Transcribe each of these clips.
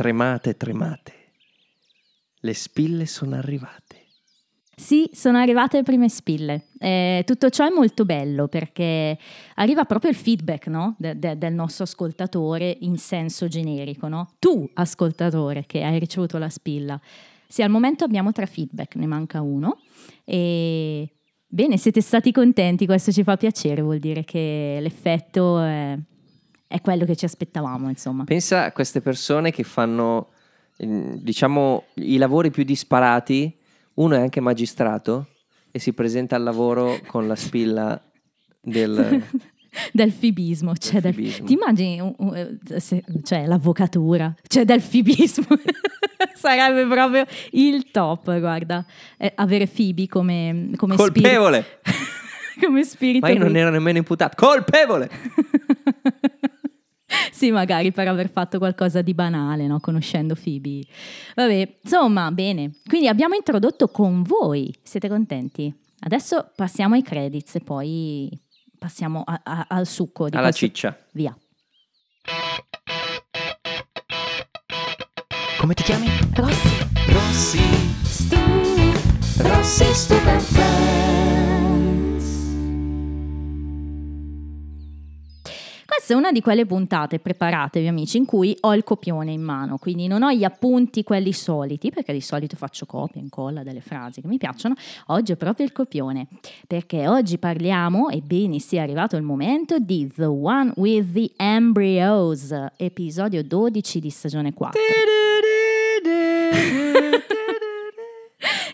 Tremate, tremate. Le spille sono arrivate. Sì, sono arrivate le prime spille. Eh, tutto ciò è molto bello perché arriva proprio il feedback no? de- de- del nostro ascoltatore in senso generico. No? Tu, ascoltatore, che hai ricevuto la spilla. Sì, al momento abbiamo tre feedback, ne manca uno. E bene, siete stati contenti, questo ci fa piacere, vuol dire che l'effetto è, è quello che ci aspettavamo, insomma. Pensa a queste persone che fanno, mm, diciamo, i lavori più disparati. Uno è anche magistrato e si presenta al lavoro con la spilla del... del fibismo, cioè del- fibismo. ti immagini un- eh, se- cioè l'avvocatura, cioè del fibismo, sarebbe proprio il top, guarda, Eh, avere Fibi come, come spirito, Colpevole! come spirito Ma io non ero nemmeno imputato. Colpevole! Sì, magari per aver fatto qualcosa di banale, no? conoscendo Phoebe. Vabbè, insomma, bene. Quindi abbiamo introdotto con voi. Siete contenti? Adesso passiamo ai credits e poi passiamo a- a- al succo di Alla questo- ciccia. Via. Come ti chiami? Rossi. Rossi. Stu. Rossi Stupid Questa è una di quelle puntate, preparatevi amici, in cui ho il copione in mano, quindi non ho gli appunti quelli soliti, perché di solito faccio copia, incolla delle frasi che mi piacciono, oggi ho proprio il copione, perché oggi parliamo, ebbene sia arrivato il momento, di The One with the Embryos, episodio 12 di stagione 4.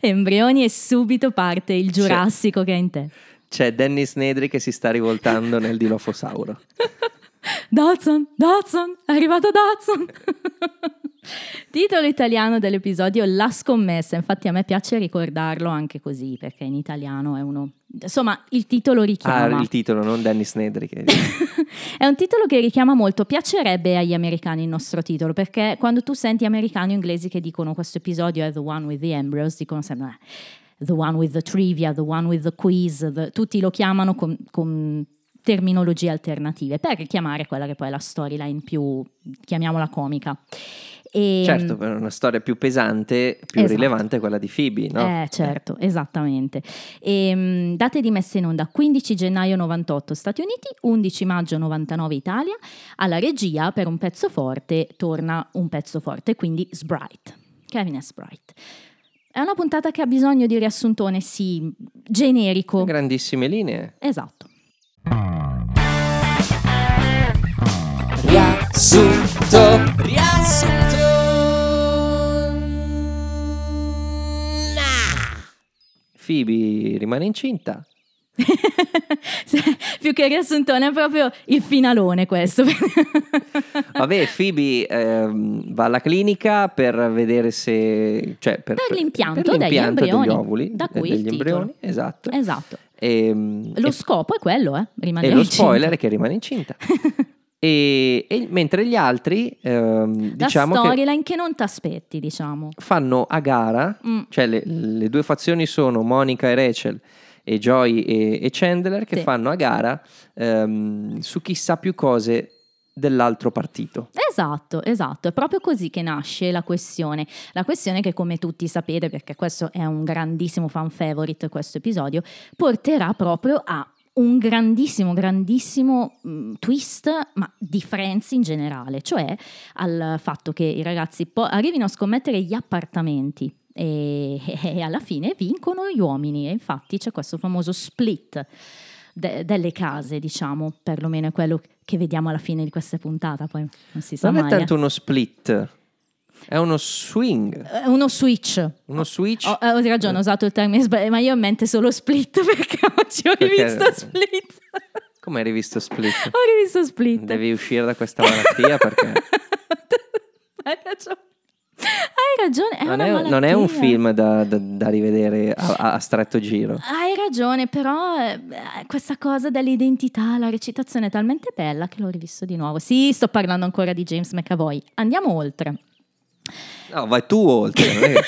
Embrioni e subito parte il giurassico che è in te. C'è Dennis Nedry che si sta rivoltando nel dilofosauro. Dodson, Dodson, è arrivato Dodson. Titolo italiano dell'episodio La scommessa, infatti a me piace ricordarlo anche così perché in italiano è uno... Insomma, il titolo Ah, richiama. il titolo, non Dennis Nedry. Che... è un titolo che richiama molto, piacerebbe agli americani il nostro titolo perché quando tu senti americani o inglesi che dicono questo episodio è The One with the Embryos, dicono sempre... "Eh, The one with the trivia, the one with the quiz, the-" tutti lo chiamano con, con terminologie alternative per richiamare quella che poi è la storyline più, chiamiamola comica. E, Certo, per una storia più pesante, più Esatto. rilevante è quella di Phoebe, no? Eh, certo, esattamente. E, mh, date di messa in onda 15 gennaio 98 Stati Uniti, 11 maggio 99 Italia. Alla regia per un pezzo forte torna un pezzo forte, quindi Sprite. Kevin S. Sprite. È una puntata che ha bisogno di riassuntone, sì, generico. Grandissime linee. Esatto. Riassunto. Riassunto. Phoebe rimane incinta. Più che riassuntone è proprio il finalone questo. Vabbè, Phoebe ehm, va alla clinica per vedere se... Cioè, per, Per l'impianto per degli l'impianto embrioni, degli ovuli, da cui il degli embrioni, esatto. esatto. E, Lo e- scopo è quello, eh? Rimanere e lo incinta. spoiler è che rimane incinta. e, e mentre gli altri, ehm, La diciamo che storyline che non ti aspetti, diciamo. fanno a gara, Mm. cioè le, le due fazioni sono Monica e Rachel e Joy e, e Chandler che Sì. fanno a gara ehm, su chi sa più cose dell'altro partito. Esatto, esatto, è proprio così che nasce la questione. La questione che come tutti sapete, perché questo è un grandissimo fan favorite questo episodio, porterà proprio a un grandissimo, grandissimo mh, twist, ma di Friends in generale, cioè al fatto che i ragazzi po- arrivino a scommettere gli appartamenti e, e alla fine vincono gli uomini e infatti c'è questo famoso split de- delle case, diciamo, perlomeno è quello che vediamo alla fine di questa puntata, poi non si sa Non è mai. eh. tanto uno split, è uno swing, È uno switch. uno switch. Ho, ho ragione, ho usato il termine sbagliato, ma io ho in mente solo split perché oggi ho Perché- rivisto Split. Come hai rivisto Split? ho rivisto Split. Devi uscire da questa malattia perché Hai ragione. Hai ragione, è non è, non è un film da, da- da rivedere a, a- stretto giro. Hai ragione, però eh, questa cosa dell'identità, la recitazione è talmente bella che l'ho rivisto di nuovo. Sì, sto parlando ancora di James McAvoy. Andiamo oltre. No, vai tu oltre.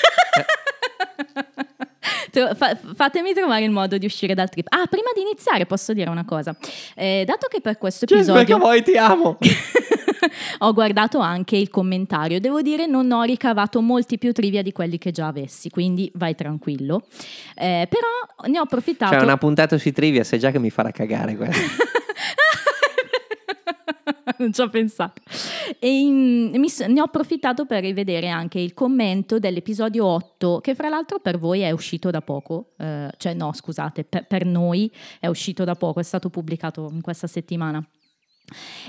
fatemi trovare il modo di uscire dal trip. Ah, prima di iniziare posso dire una cosa. Eh, dato che per questo James episodio... McAvoy, ti amo. ho guardato anche il commentario. Devo dire, non ho ricavato molti più trivia di quelli che già avessi, quindi vai tranquillo. Eh, però ne ho approfittato. Cioè, una puntata sui trivia, sai già che mi farà cagare questo. non ci ho pensato. E in- mi ne ho approfittato per rivedere anche il commento dell'episodio 8, che fra l'altro per voi è uscito da poco, eh, cioè no, scusate, per, per noi è uscito da poco, è stato pubblicato in questa settimana.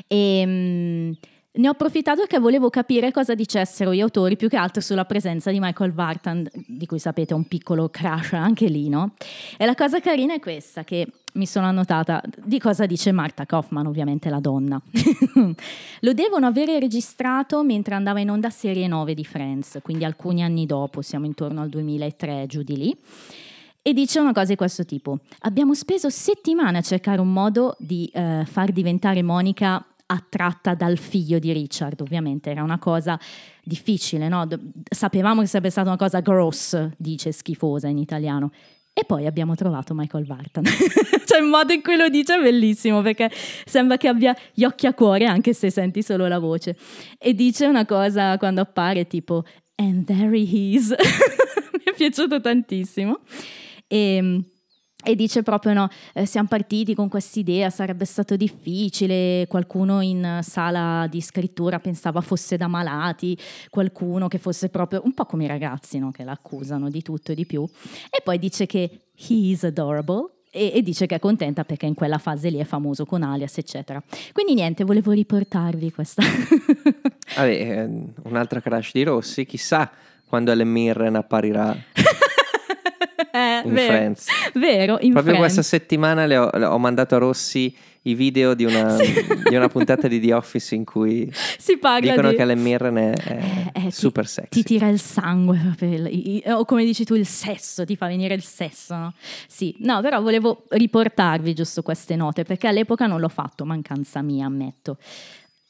E mm, ne ho approfittato perché volevo capire cosa dicessero gli autori, più che altro sulla presenza di Michael Vartan, di cui sapete è un piccolo crash anche lì, no? E la cosa carina è questa, che mi sono annotata di cosa dice Marta Kaufman, ovviamente la donna. Lo devono avere registrato mentre andava in onda serie 9 di Friends, quindi alcuni anni dopo, siamo intorno al 2003, giù di lì. E dice una cosa di questo tipo: Abbiamo speso settimane a cercare un modo di eh, far diventare Monica attratta dal figlio di Richard, ovviamente era una cosa difficile, no? Sapevamo che sarebbe stata una cosa gross, dice schifosa in italiano. E poi abbiamo trovato Michael Vartan. cioè il modo in cui lo dice è bellissimo perché sembra che abbia gli occhi a cuore anche se senti solo la voce. E dice una cosa quando appare tipo And there he is. Mi è piaciuto tantissimo. E, e dice proprio no, eh, siamo partiti con quest'idea, sarebbe stato difficile, qualcuno in sala di scrittura pensava fosse da malati, qualcuno che fosse proprio un po' come i ragazzi no, che l'accusano di tutto e di più. E poi dice che he is adorable. E, dice che è contenta perché in quella fase lì è famoso con alias, eccetera. Quindi niente, volevo riportarvi questa. Vabbè, eh, un'altra crash di Rossi, chissà quando Ellen Mirren apparirà Eh, in vero, Friends. vero, in Proprio Friends. questa settimana le ho, le ho mandato a Rossi i video di una, di una puntata di The Office in cui si parla dicono di... che Ellen Mirren è, è Eh, eh, ti- super sexy. Ti tira il sangue, il- o come dici tu, il sesso, ti fa venire il sesso. No? Sì, no, però volevo riportarvi giusto queste note, perché all'epoca non l'ho fatto, mancanza mia, ammetto.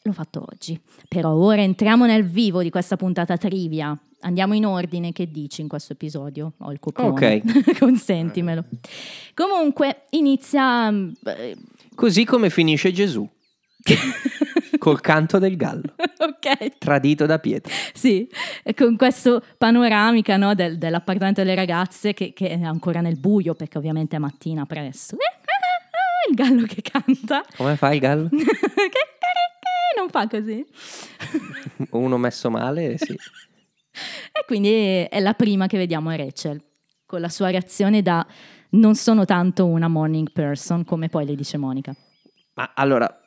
L'ho fatto oggi. Però ora entriamo nel vivo di questa puntata trivia. Andiamo in ordine, che dici in questo episodio? Ho il copione. Consentimelo. Comunque, inizia... mm, eh, Così come finisce Gesù, col canto del gallo, ok, tradito da Pietro. Sì, con questo panoramica no, del- dell'appartamento delle ragazze che, che è ancora nel buio perché ovviamente è mattina presto. Il gallo che canta. Come fa il gallo? Che- non fa così. Uno messo male, sì. E quindi è la prima che vediamo è Rachel, con la sua reazione da non sono tanto una morning person, come poi le dice Monica. Ma allora,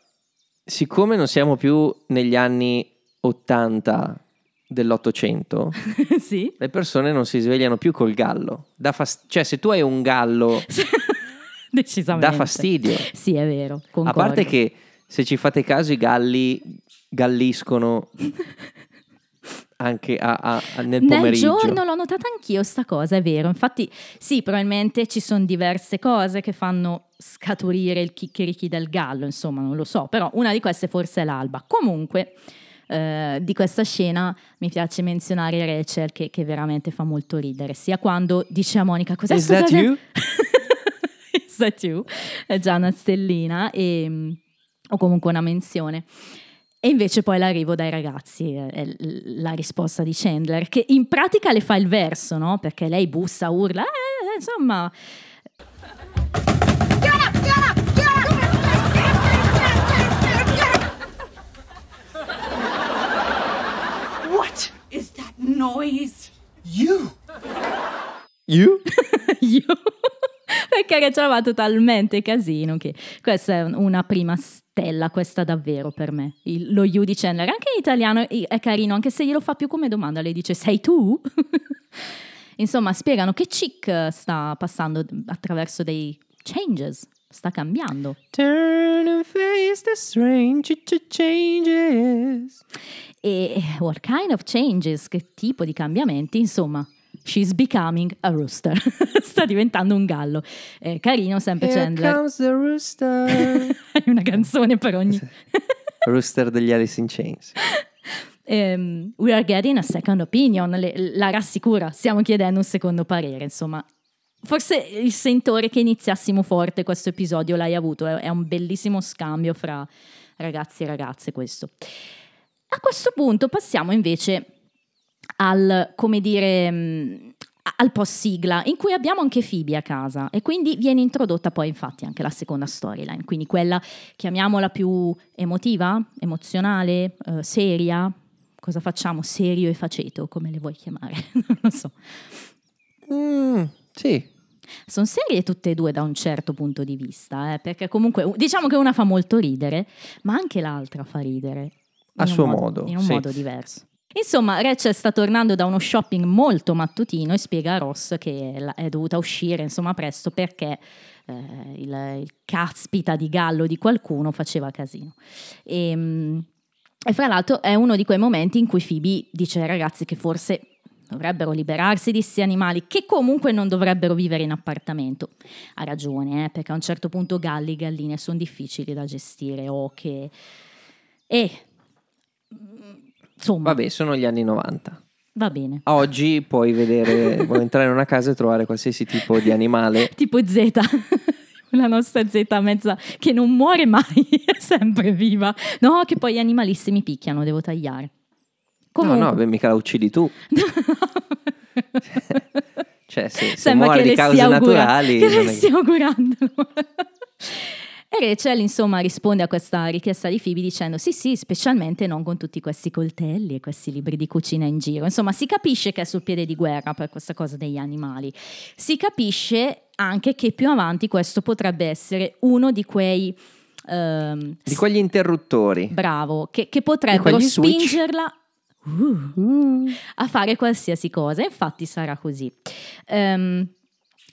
siccome non siamo più negli anni 80 dell'Ottocento, sì? le persone non si svegliano più col gallo. Fast- cioè, se tu hai un gallo, dà fastidio. Sì, è vero. A concordo. parte che, se ci fate caso, i galli galliscono anche a- a- a- nel Nel pomeriggio. giorno l'ho notata anch'io sta cosa, è vero. Infatti, sì, probabilmente ci sono diverse cose che fanno scaturire il chicchirichi del gallo, insomma, non lo so, però una di queste forse è l'alba. Comunque, eh, di questa scena mi piace menzionare Rachel che, che veramente fa molto ridere, sia quando dice a Monica cos'è Is that cose-" you? Is that you? È già una stellina e, o comunque una menzione. E invece poi l'arrivo dai ragazzi, è è la risposta di Chandler, che in pratica le fa il verso, no? Perché lei bussa, urla, eh, insomma... What is that noise? You! You? Io. Perché era trovato talmente casino che questa è un- una prima stella, questa davvero per me. Il- lo you di Chandler, anche in italiano è carino, anche se glielo fa più come domanda, lei dice sei tu? Insomma, spiegano che Chick sta passando attraverso dei changes, sta cambiando. Turn and face the strange ch- changes. E what kind of changes? Che tipo di cambiamenti? Insomma, she's becoming a rooster. sta diventando un gallo. Eh, carino sempre Here Chandler. comes the rooster. Hai una canzone per ogni... rooster degli Alice in Chains. Ehm, we are getting a second opinion, le- la rassicura, stiamo chiedendo un secondo parere, insomma. Forse il sentore che iniziassimo forte questo episodio l'hai avuto, è, è un bellissimo scambio fra ragazzi e ragazze questo. A questo punto passiamo invece al, come dire, mh, al post sigla, in cui abbiamo anche Phoebe a casa e quindi viene introdotta poi infatti anche la seconda storyline, quindi quella chiamiamola più emotiva, emozionale, eh, seria. Cosa facciamo? Serio e faceto, come le vuoi chiamare? non lo so. Mm, sì, Sono serie tutte e due da un certo punto di vista, eh, perché comunque diciamo che una fa molto ridere, ma anche l'altra fa ridere. A suo modo, In un sì. modo diverso. Insomma, Rachel sta tornando da uno shopping molto mattutino e spiega a Ross che è dovuta uscire insomma presto perché eh, il, il caspita di gallo di qualcuno faceva casino. E, mm, e fra l'altro è uno di quei momenti in cui Phoebe dice ai ragazzi che forse dovrebbero liberarsi di questi animali che comunque non dovrebbero vivere in appartamento. Ha ragione, eh, perché a un certo punto galli e galline sono difficili da gestire o che... E... Insomma, vabbè, sono gli anni 90. va bene. Oggi puoi vedere, puoi entrare in una casa e trovare qualsiasi tipo di animale. Tipo Z, la nostra Z mezza che non muore mai, è sempre viva. No, che poi gli animalisti mi picchiano, devo tagliare. Comunque, No, no, beh, mica la uccidi tu. Cioè, se, se Sembra muore che di le cause augura- naturali... che le stia augurando. E Rachel insomma risponde a questa richiesta di Phoebe dicendo sì sì, specialmente non con tutti questi coltelli e questi libri di cucina in giro. Insomma si capisce che è sul piede di guerra per questa cosa degli animali. Si capisce anche che più avanti questo potrebbe essere uno di quei... ehm, Di quegli interruttori. Bravo, che, che potrebbero switch. spingerla uh, a fare qualsiasi cosa. Infatti sarà così. Ehm,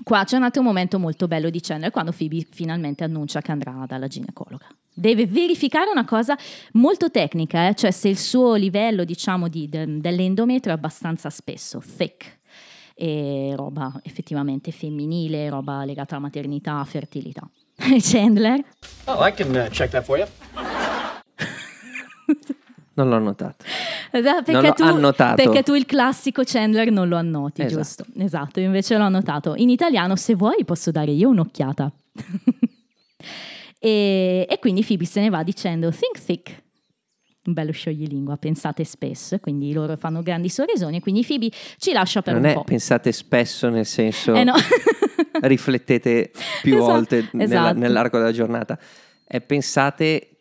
qua c'è un altro momento molto bello di Chandler quando Phoebe finalmente annuncia che andrà dalla ginecologa. Deve verificare una cosa molto tecnica, eh, cioè se il suo livello, diciamo, di, de- dell'endometrio è abbastanza spesso, thick, e roba effettivamente femminile, roba legata alla maternità, fertilità. Chandler? Oh, I can uh, check that for you. Non l'ho notato. Esatto, Perché, Non tu, perché tu il classico Chandler non lo annoti, Esatto. giusto? Esatto, io invece l'ho annotato. In italiano, se vuoi, posso dare io un'occhiata. e, e quindi Phoebe se ne va dicendo think thick. Un bello scioglilingua, pensate spesso, quindi loro fanno grandi sorrisoni e quindi Phoebe ci lascia per non un è po'. pensate spesso nel senso Eh no. riflettete più Esatto, volte nella- esatto. nell'arco della giornata. È pensate,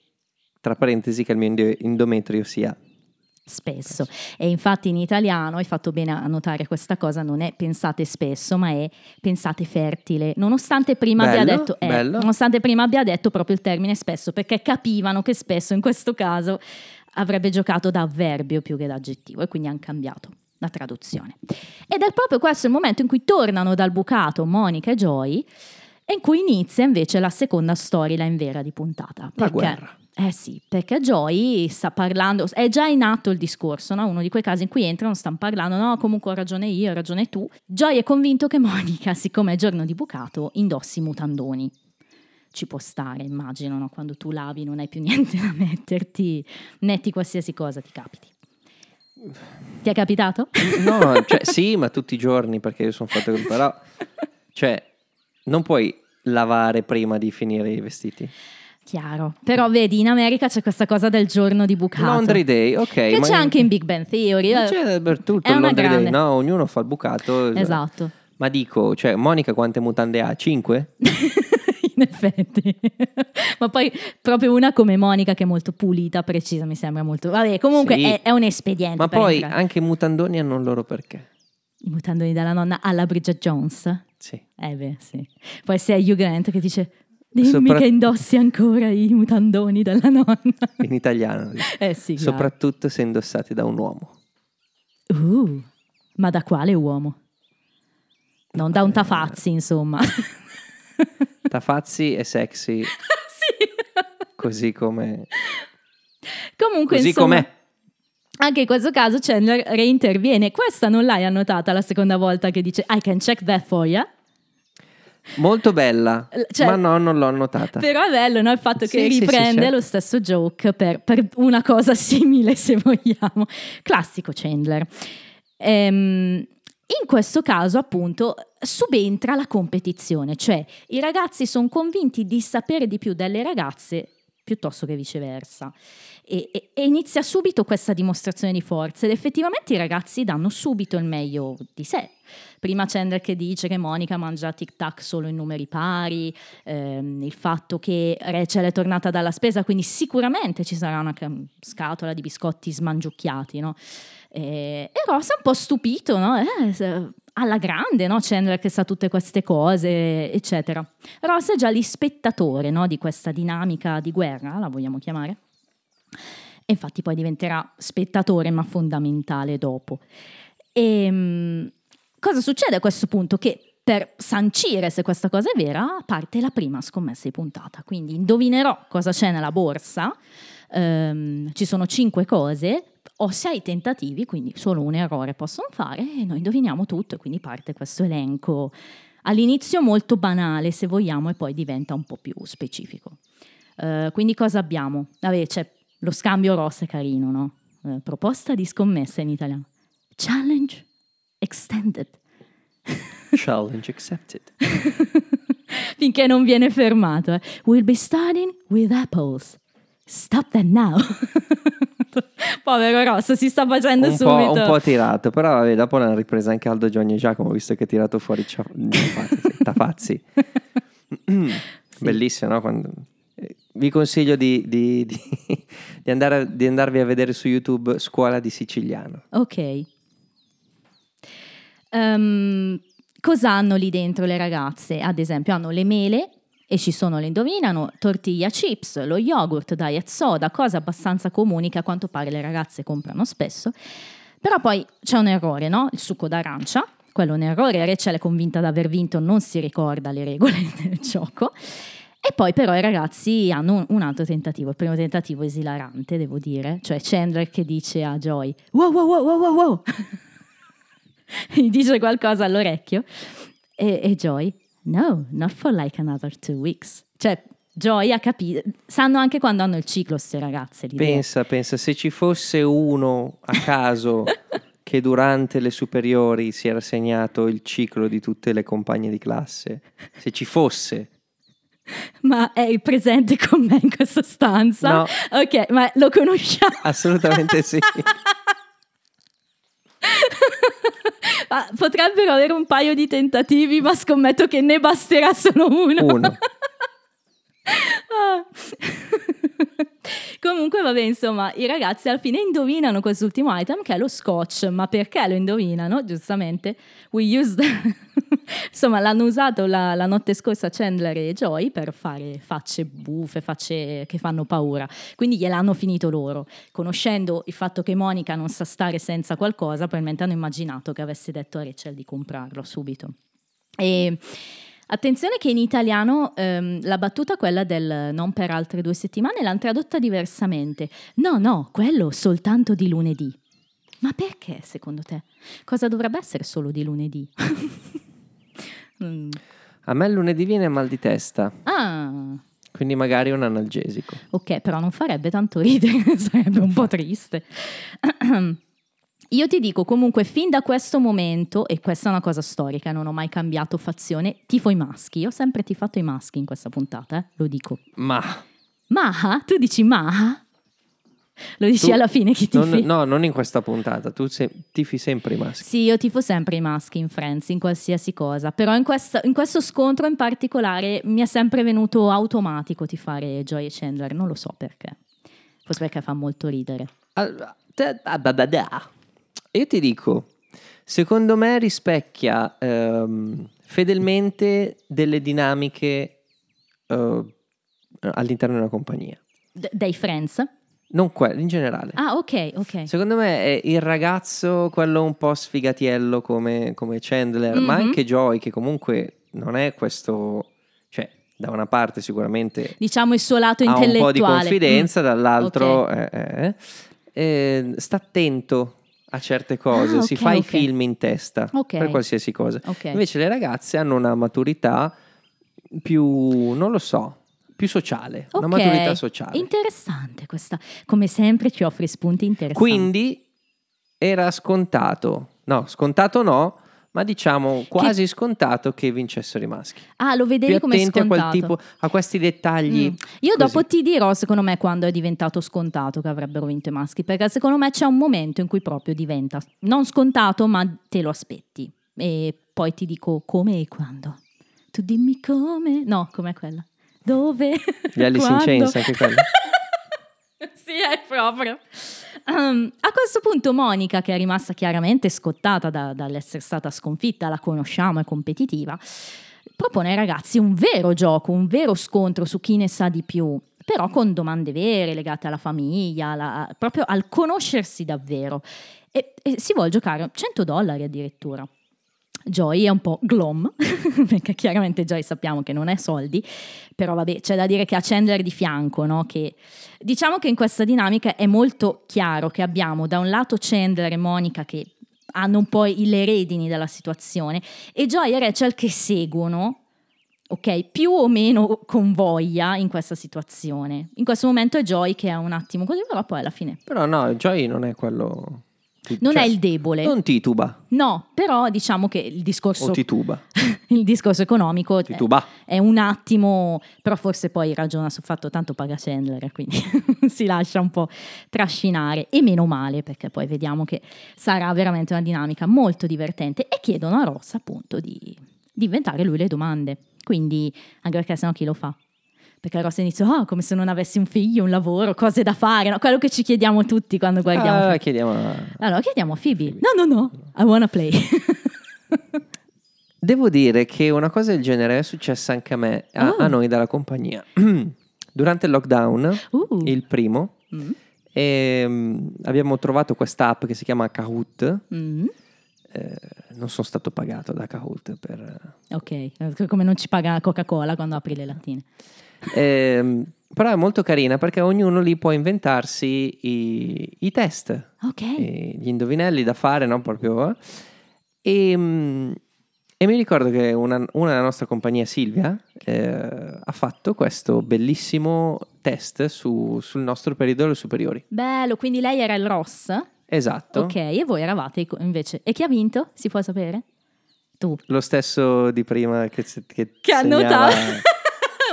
tra parentesi, che il mio endo- endometrio sia spesso. E infatti in italiano, hai fatto bene a notare questa cosa, non è pensate spesso, ma è pensate fertile. Nonostante prima abbia Bello, detto, eh, nonostante prima abbia detto proprio il termine spesso, perché capivano che spesso in questo caso avrebbe giocato da avverbio più che da aggettivo e quindi hanno cambiato la traduzione. Ed è proprio questo il momento in cui tornano dal bucato Monica e Joy e in cui inizia invece la seconda storyline vera di puntata. La guerra. Eh sì, perché Joy sta parlando, è già in atto il discorso, no? uno di quei casi in cui entrano, stanno parlando, no, comunque ho ragione io, ho ragione tu. Joy è convinto che Monica, siccome è giorno di bucato, indossi mutandoni. Ci può stare, immagino, no? quando tu lavi non hai più niente da metterti, metti qualsiasi cosa ti capiti. Ti è capitato? No, cioè sì, ma tutti i giorni perché io sono fatto così, però cioè non puoi lavare prima di finire i vestiti. Chiaro. Però vedi, in America c'è questa cosa del giorno di bucato. Laundry day, ok. Che ma- c'è anche in Big Bang Theory. ma c'è per tutto È il laundry day, grande. no? Ognuno fa il bucato. Esatto. Ma dico, cioè, Monica quante mutande ha? Cinque? in effetti. Ma poi proprio una come Monica che è molto pulita, precisa, mi sembra molto... Vabbè, comunque Sì. è, è un espediente. Ma poi entrare. anche i mutandoni hanno il loro perché. I mutandoni della nonna alla Bridget Jones. Sì. Eh beh, sì. Poi se è Hugh Grant che dice... Dimmi Sopra- che indossi ancora i mutandoni della nonna. In italiano. eh sì, chiaro. Soprattutto se indossati da un uomo. Uh, ma da quale uomo? Non da un Tafazzi, insomma. Tafazzi è sexy sì. così come... Comunque, Così insomma, com'è. Anche in questo caso Chandler reinterviene. Questa non l'hai annotata la seconda volta che dice I can check that for you. Molto bella, cioè- ma no, non l'ho notata. Però è bello no? il fatto che Sì, sì, sì, riprende certo. lo stesso joke per, per una cosa simile, se vogliamo. Classico Chandler. Ehm, in questo caso, appunto, subentra la competizione, cioè i ragazzi sono convinti di sapere di più delle ragazze piuttosto che viceversa. E, e- e inizia subito questa dimostrazione di forza ed effettivamente i ragazzi danno subito il meglio di sé. Prima Chandler che dice che Monica mangia tic tac solo in numeri pari, ehm, il fatto che Rachel è tornata dalla spesa, quindi sicuramente ci sarà una ca- scatola di biscotti smangiucchiati, no? E, e Ross è un po' stupito, no? Eh, alla grande, no? Chandler che sa tutte queste cose, eccetera. Ross è già lì spettatore, no? Di questa dinamica di guerra, la vogliamo chiamare? E infatti poi diventerà spettatore, ma fondamentale dopo. E mh, cosa succede a questo punto? Che per sancire se questa cosa è vera, parte la prima scommessa di puntata. Quindi indovinerò cosa c'è nella borsa. Ehm, ci sono cinque cose. Ho sei tentativi, quindi solo un errore possono fare e noi indoviniamo tutto e quindi parte questo elenco all'inizio molto banale se vogliamo e poi diventa un po' più specifico. Eh, quindi cosa abbiamo? Vabbè, c'è lo scambio rosso è carino, no? Eh, proposta di scommessa in italiano. Challenge extended. Challenge accepted. Finché non viene fermato. eh. We'll be starting with apples. Stop that now. Povero Rosso, si sta facendo Un subito. un po' tirato, però vabbè, dopo l'hanno ripresa anche Aldo Giovanni e Giacomo, visto che ha tirato fuori cia- Tafazzi. Bellissimo, no? Quando- eh, Vi consiglio di, di- di- di andare, di andarvi a vedere su YouTube Scuola di Siciliano. Ok. Ehm, cosa hanno lì dentro le ragazze? Ad esempio, hanno le mele e ci sono, le indovinano, tortiglia chips, lo yogurt, diet soda, cose abbastanza comuni che a quanto pare le ragazze comprano spesso. Però poi c'è un errore, no? Il succo d'arancia, quello è un errore. Rachel è convinta di aver vinto, non si ricorda le regole del gioco. E poi però i ragazzi hanno un, un altro tentativo, il primo tentativo esilarante, devo dire, cioè Chandler che dice a Joy, wow wow wow wow wow wow, gli dice qualcosa all'orecchio e, e Joy, no, not for like another two weeks. Cioè ha capito, sanno anche quando hanno il ciclo queste ragazze. l'idea. Pensa, pensa, se ci fosse uno a caso che durante le superiori si era segnato il ciclo di tutte le compagne di classe, se ci fosse, Ma è presente con me in questa stanza? No. Ok, ma lo conosciamo? assolutamente sì. Potrebbero avere un paio di tentativi, ma scommetto che ne basterà solo uno. Uno. Ah. Comunque, vabbè, insomma, i ragazzi alla fine indovinano quest'ultimo item che è lo scotch. Ma perché lo indovinano? Giustamente, we used. Insomma, l'hanno usato la, la notte scorsa Chandler e Joy per fare facce buffe, facce che fanno paura. Quindi gliel'hanno finito loro. Conoscendo il fatto che Monica non sa stare senza qualcosa, probabilmente hanno immaginato che avesse detto a Rachel di comprarlo subito. E attenzione che in italiano ehm, la battuta, quella del non per altre due settimane, l'hanno tradotta diversamente. No, no, quello soltanto di lunedì. Ma perché secondo te? Cosa dovrebbe essere solo di lunedì? Mm. A me il lunedì viene mal di testa, Ah, quindi magari un analgesico. ok, però non farebbe tanto ridere, sarebbe un po' triste. Io ti dico comunque, fin da questo momento, e questa è una cosa storica, non ho mai cambiato fazione, tifo i maschi. Io ho sempre tifato i maschi in questa puntata, eh, lo dico. Ma Maha? Tu dici Maha? Lo dici Tu- alla fine chi non, tifi? no, non in questa puntata, tu se- tifi sempre i maschi. Sì, io tifo sempre i maschi in Friends, in qualsiasi cosa, però in, questa- in questo scontro in particolare mi è sempre venuto automatico tifare Joy e Chandler, non lo so perché. Forse perché fa molto ridere. Ah. Io ti dico, secondo me rispecchia ehm, fedelmente delle dinamiche eh, all'interno di una compagnia. D- dei Friends? Non quelle, in generale. Ah, ok, ok. Secondo me è il ragazzo, quello un po' sfigatiello come, come Chandler, ma Mhm. anche Joy, che comunque non è questo, cioè da una parte sicuramente Diciamo il suo lato ha un intellettuale. po' di confidenza, Mm. dall'altro Ok. eh, eh, sta attento a certe cose, Ah, si ok, fa i ok. film in testa Ok. per qualsiasi cosa. Invece le ragazze hanno una maturità più, non lo so, più sociale, una Ok. maturità sociale. Interessante questa. Come sempre ci offri spunti interessanti. Quindi era scontato, no, scontato no, ma diciamo quasi scontato che vincessero i maschi. Ah, lo vedevi Più come attenti a quel scontato. tipo, a questi dettagli. Mm. Io così. dopo ti dirò, secondo me, quando è diventato scontato che avrebbero vinto i maschi, perché secondo me c'è un momento in cui proprio diventa non scontato, ma te lo aspetti. E poi ti dico come e quando. Tu dimmi come. No, com'è quella? Dove? Gli Alice in? Chains, anche quelli. sì, è proprio. Um, a questo punto Monica, che è rimasta chiaramente scottata da- dall'essere stata sconfitta, la conosciamo, è competitiva, propone ai ragazzi un vero gioco, un vero scontro su chi ne sa di più, però con domande vere legate alla famiglia, alla- proprio al conoscersi davvero. E, e si vuole giocare 100 dollari addirittura. Joy è un po' glom, perché chiaramente Joy sappiamo che non è soldi, però vabbè, c'è da dire che ha Chandler di fianco, no? Che diciamo che in questa dinamica è molto chiaro che abbiamo da un lato Chandler e Monica che hanno un po' le redini della situazione e Joy e Rachel che seguono, ok, più o meno con voglia in questa situazione. In questo momento è Joy che è un attimo così, però poi alla fine Però no, Joy non è quello... non cioè, è il debole. Non tituba No, però diciamo che il discorso o tituba. il discorso economico è, Tituba. è un attimo, però forse poi ragiona sul fatto tanto paga Chandler, quindi si lascia un po' trascinare e meno male perché poi vediamo che sarà veramente una dinamica molto divertente e chiedono a Ross appunto di, di inventare lui le domande, quindi anche perché sennò chi lo fa? Perché Ross inizia, ah, come se non avessi un figlio, un lavoro, cose da fare, no? quello che ci chiediamo tutti quando guardiamo. Allora film. chiediamo a- Allora chiediamo a Phoebe. No, no, no, I wanna play. Devo dire che una cosa del genere è successa anche a me, a, Oh. a noi dalla compagnia. Durante il lockdown, Uh. il primo, Mm. ehm, abbiamo trovato questa app che si chiama Kahoot. Mm. Eh, non sono stato pagato da Kahoot per... Ok, come non ci paga Coca-Cola quando apri le lattine. Ehm, però è molto carina perché ognuno lì può inventarsi i, i test, Ok. e gli indovinelli da fare, no? Proprio. eh. E, mm, e mi ricordo che una, una della nostra compagnia, Silvia, eh, ha fatto questo bellissimo test su- sul nostro periodo superiori. Bello, quindi lei era il Ross. Esatto. Ok, e voi eravate invece. E chi ha vinto? Si può sapere? Tu. Lo stesso di prima che, che, Che notato.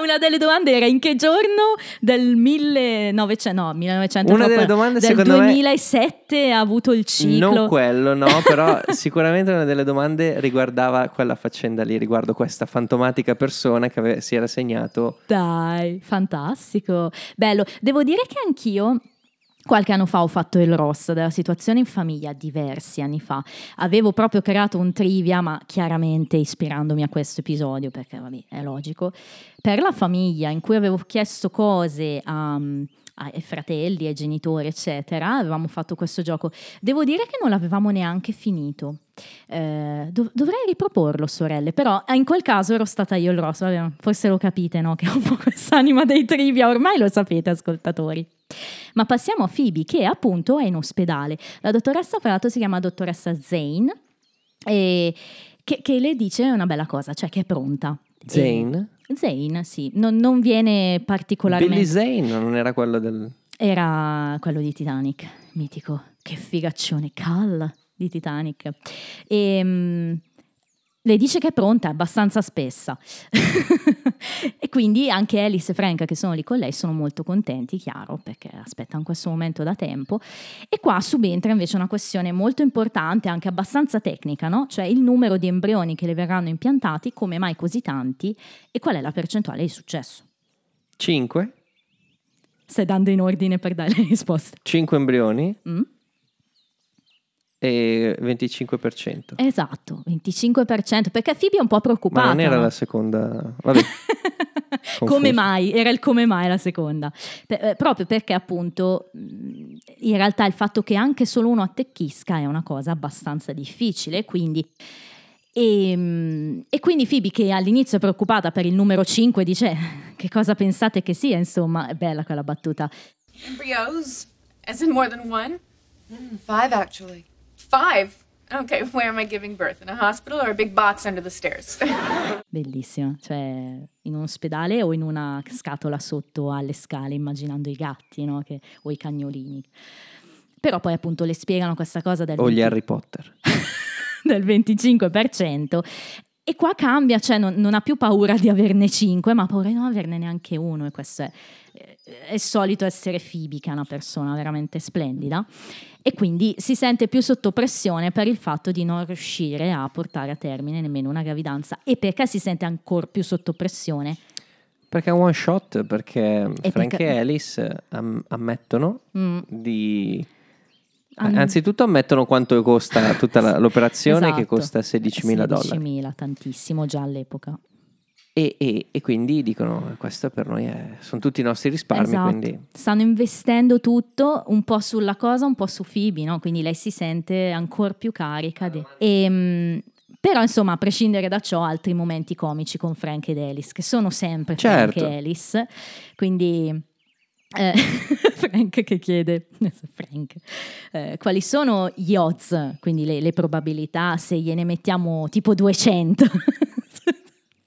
Una delle domande era in che giorno del 1900, no, 1900 Una delle domande, del secondo me- 2007 ha avuto il ciclo. Non quello, no, però sicuramente una delle domande riguardava quella faccenda lì, riguardo questa fantomatica persona che ave- si era segnato. Dai, fantastico. Bello. Devo dire che anch'io qualche anno fa ho fatto il Ross della situazione in famiglia, diversi anni fa. Avevo proprio creato un trivia, ma chiaramente ispirandomi a questo episodio, perché vabbè, è logico, per la famiglia in cui avevo chiesto cose a... ai fratelli, ai genitori, eccetera, avevamo fatto questo gioco. Devo dire che non l'avevamo neanche finito. Eh, dov- dovrei riproporlo, sorelle, però eh, in quel caso ero stata io il rosso, forse lo capite, no? Che ho un po' quest'anima dei trivia, ormai lo sapete, ascoltatori. Ma passiamo a Phoebe, che appunto è in ospedale. La dottoressa, fra l'altro, si chiama dottoressa Zane, e che, che le dice una bella cosa, cioè che è pronta. Zane? E- Zane, sì, non, non viene particolarmente... Billy Zane non era quello del... Era quello di Titanic, mitico. Che figaccione, Cal di Titanic. E, mm, le dice che è pronta, è abbastanza spessa. e quindi anche Alice e Frank, che sono lì con lei, sono molto contenti, chiaro, perché aspettano questo momento da tempo. E qua subentra invece una questione molto importante, anche abbastanza tecnica, no? Cioè il numero di embrioni che le verranno impiantati, come mai così tanti, e qual è la percentuale di successo. 5? Stai dando in ordine per dare le risposte. 5 embrioni Mm? E 25%. Esatto, 25%, perché Phoebe è un po' preoccupata. Ma non era no? la seconda... Vabbè, come mai? Era il come mai la seconda. Per- eh, proprio perché appunto in realtà il fatto che anche solo uno attecchisca è una cosa abbastanza difficile, quindi... E, mh, e quindi Phoebe che all'inizio è preoccupata per il numero 5 dice che cosa pensate che sia, insomma, è bella quella battuta. Embryos? As in more than one? Five, actually. Five? Okay, where am I giving birth? In a hospital or a big box under the stairs? Bellissima, cioè in un ospedale o in una scatola sotto alle scale, immaginando i gatti no? Che- o i cagnolini. Però poi appunto le spiegano questa cosa del... O gli 20 Harry Potter. del 25%. E qua cambia, cioè non, non ha più paura di averne 5, ma ha paura di non averne neanche uno. E questo è, è solito essere Phoebe, che è una persona veramente splendida. E quindi si sente più sotto pressione per il fatto di non riuscire a portare a termine nemmeno una gravidanza. E perché si sente ancora più sotto pressione? Perché è one shot, perché E Frank perché- e Alice am- ammettono Mm. di... Hanno- Anzitutto ammettono quanto costa tutta la- l'operazione, che Esatto. costa 16.000 dollari. 16.000, tantissimo già all'epoca. E, e- e quindi dicono, questo per noi è- sono tutti i nostri risparmi, Esatto. quindi... Stanno investendo tutto un po' sulla cosa, un po' su Phoebe, no? quindi lei si sente ancora più carica. di- E, però, insomma, a prescindere da ciò, altri momenti comici con Frank ed Alice, che sono sempre Certo. Frank e Alice. Quindi. Eh, Frank che chiede Frank, eh, quali sono gli odds, quindi le, le probabilità se gliene mettiamo tipo 200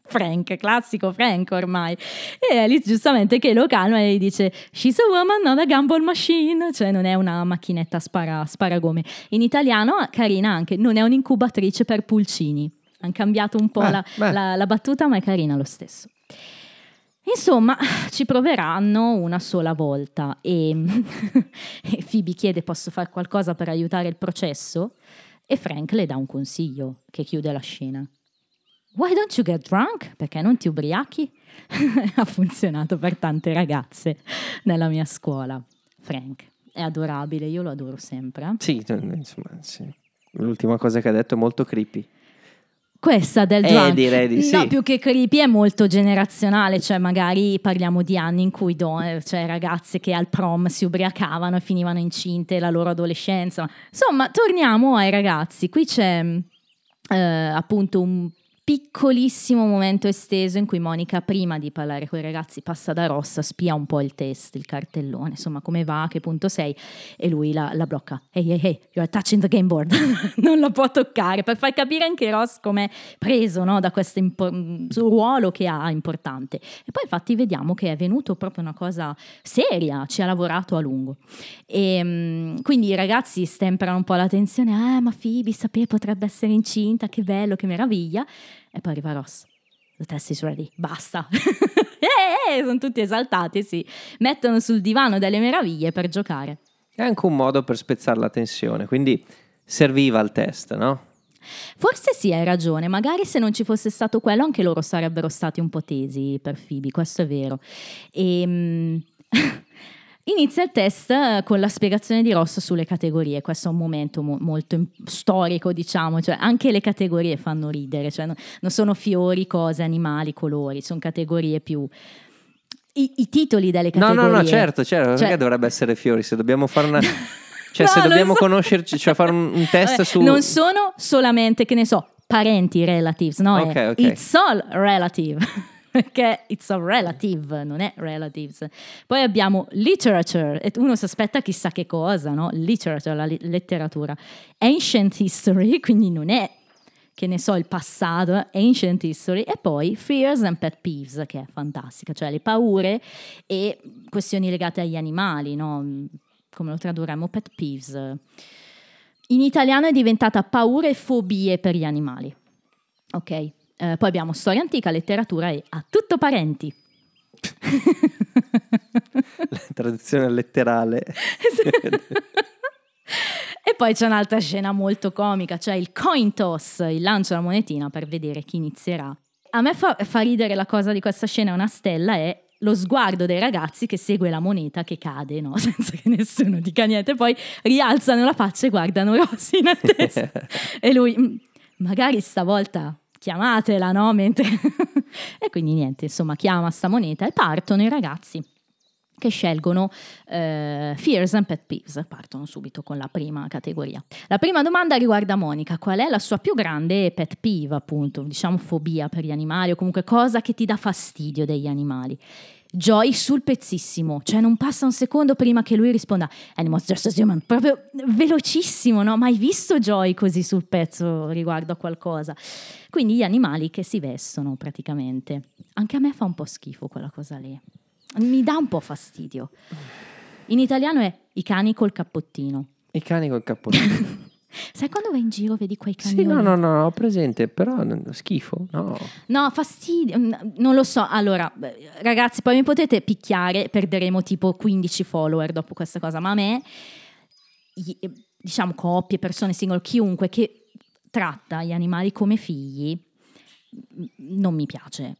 Frank, classico Frank ormai. E Alice giustamente che lo calma e gli dice She's a woman, not a gumball machine, cioè non è una macchinetta spara, sparagome. In italiano, carina anche, non è un'incubatrice per pulcini. Hanno cambiato un po' Ah, la, beh. la- la battuta, ma è carina lo stesso. Insomma, ci proveranno una sola volta e, e Phoebe chiede posso fare qualcosa per aiutare il processo e Frank le dà un consiglio che chiude la scena. Why don't you get drunk? Perché non ti ubriachi? ha funzionato per tante ragazze nella mia scuola. Frank è adorabile, io lo adoro sempre. Sì, insomma, sì. L'ultima cosa che ha detto è molto creepy. Questa del Eh, drunk, direi di no, sì. più che creepy è molto generazionale, cioè magari parliamo di anni in cui don- cioè ragazze che al prom si ubriacavano e finivano incinte la loro adolescenza. Insomma, torniamo ai ragazzi. Qui c'è eh, appunto un piccolissimo momento esteso in cui Monica prima di parlare con i ragazzi passa da Rossa, spia un po' il test, il cartellone, insomma come va, a che punto sei e lui la, la blocca. Hey hey hey, you're touching the game board. non la può toccare per far capire anche Ross come preso no, da questo impo- suo ruolo che ha importante. E poi infatti vediamo che è venuto proprio una cosa seria, ci ha lavorato a lungo. E, mm, quindi i ragazzi stemperano un po' la tensione, ah ma Phoebe sapeva potrebbe essere incinta, che bello, che meraviglia. E poi arriva Ross. The test is ready, basta. eh, eh, sono tutti esaltati, sì. Mettono sul divano delle meraviglie per giocare. È anche un modo per spezzare la tensione, quindi serviva il test, no? Forse sì, hai ragione, magari se non ci fosse stato quello anche loro sarebbero stati un po' tesi per Phoebe, questo è vero. E, inizia il test eh, con la spiegazione di Ross sulle categorie, questo è un momento mo- molto storico diciamo, cioè anche le categorie fanno ridere, cioè no- non sono fiori, cose, animali, colori, sono categorie più... I, i titoli delle No, categorie. no, no, certo, certo, Cioè- perché dovrebbe essere fiori? Se dobbiamo fare una... Cioè, No, se dobbiamo so. conoscerci, cioè fare un, un test Vabbè, su... Non sono solamente, che ne so, parenti relatives, no? Ok, ok. It's all relative. Perché it's all relative, non è relatives. Poi abbiamo literature, e uno si aspetta chissà che cosa, no? Literature, la li- letteratura. Ancient history, quindi non è che ne so, il passato, ancient history, e poi fears and pet peeves, che è fantastica, cioè le paure e questioni legate agli animali, no? Come lo tradurremo? Pet peeves. In italiano è diventata paure e fobie per gli animali. Ok, eh, poi abbiamo storia antica, letteratura e a tutto parenti. La traduzione letterale. e poi c'è un'altra scena molto comica, cioè il coin toss, il lancio della monetina per vedere chi inizierà. A me fa, fa ridere la cosa di questa scena, una stella, è lo sguardo dei ragazzi che segue la moneta che cade, no? senza che nessuno dica niente, poi rialzano la faccia e guardano Rossi in attesa. e lui, "Mm, magari stavolta chiamatela, no? Mentre... e quindi niente, insomma, chiama sta moneta e partono i ragazzi che scelgono eh, Fears and Pet Peeves. Partono subito con la prima categoria. La prima domanda riguarda Monica. Qual è la sua più grande pet peeve, appunto, diciamo fobia per gli animali o comunque cosa che ti dà fastidio degli animali? Joy sul pezzissimo, cioè non passa un secondo prima che lui risponda Animals just as human, proprio velocissimo, no? Mai visto Joy così sul pezzo riguardo a qualcosa. Quindi gli animali che si vestono praticamente. Anche a me fa un po' schifo quella cosa lì. Mi dà un po' fastidio. In italiano è i cani col cappottino. I cani col cappottino. Sai quando vai in giro vedi quei Sì, camioni? no, no, no, ho presente, però schifo, no. No, fastidio, non lo so. Allora, ragazzi, poi mi potete picchiare, perderemo tipo 15 follower dopo questa cosa, ma a me, diciamo coppie, persone single, chiunque che tratta gli animali come figli, non mi piace.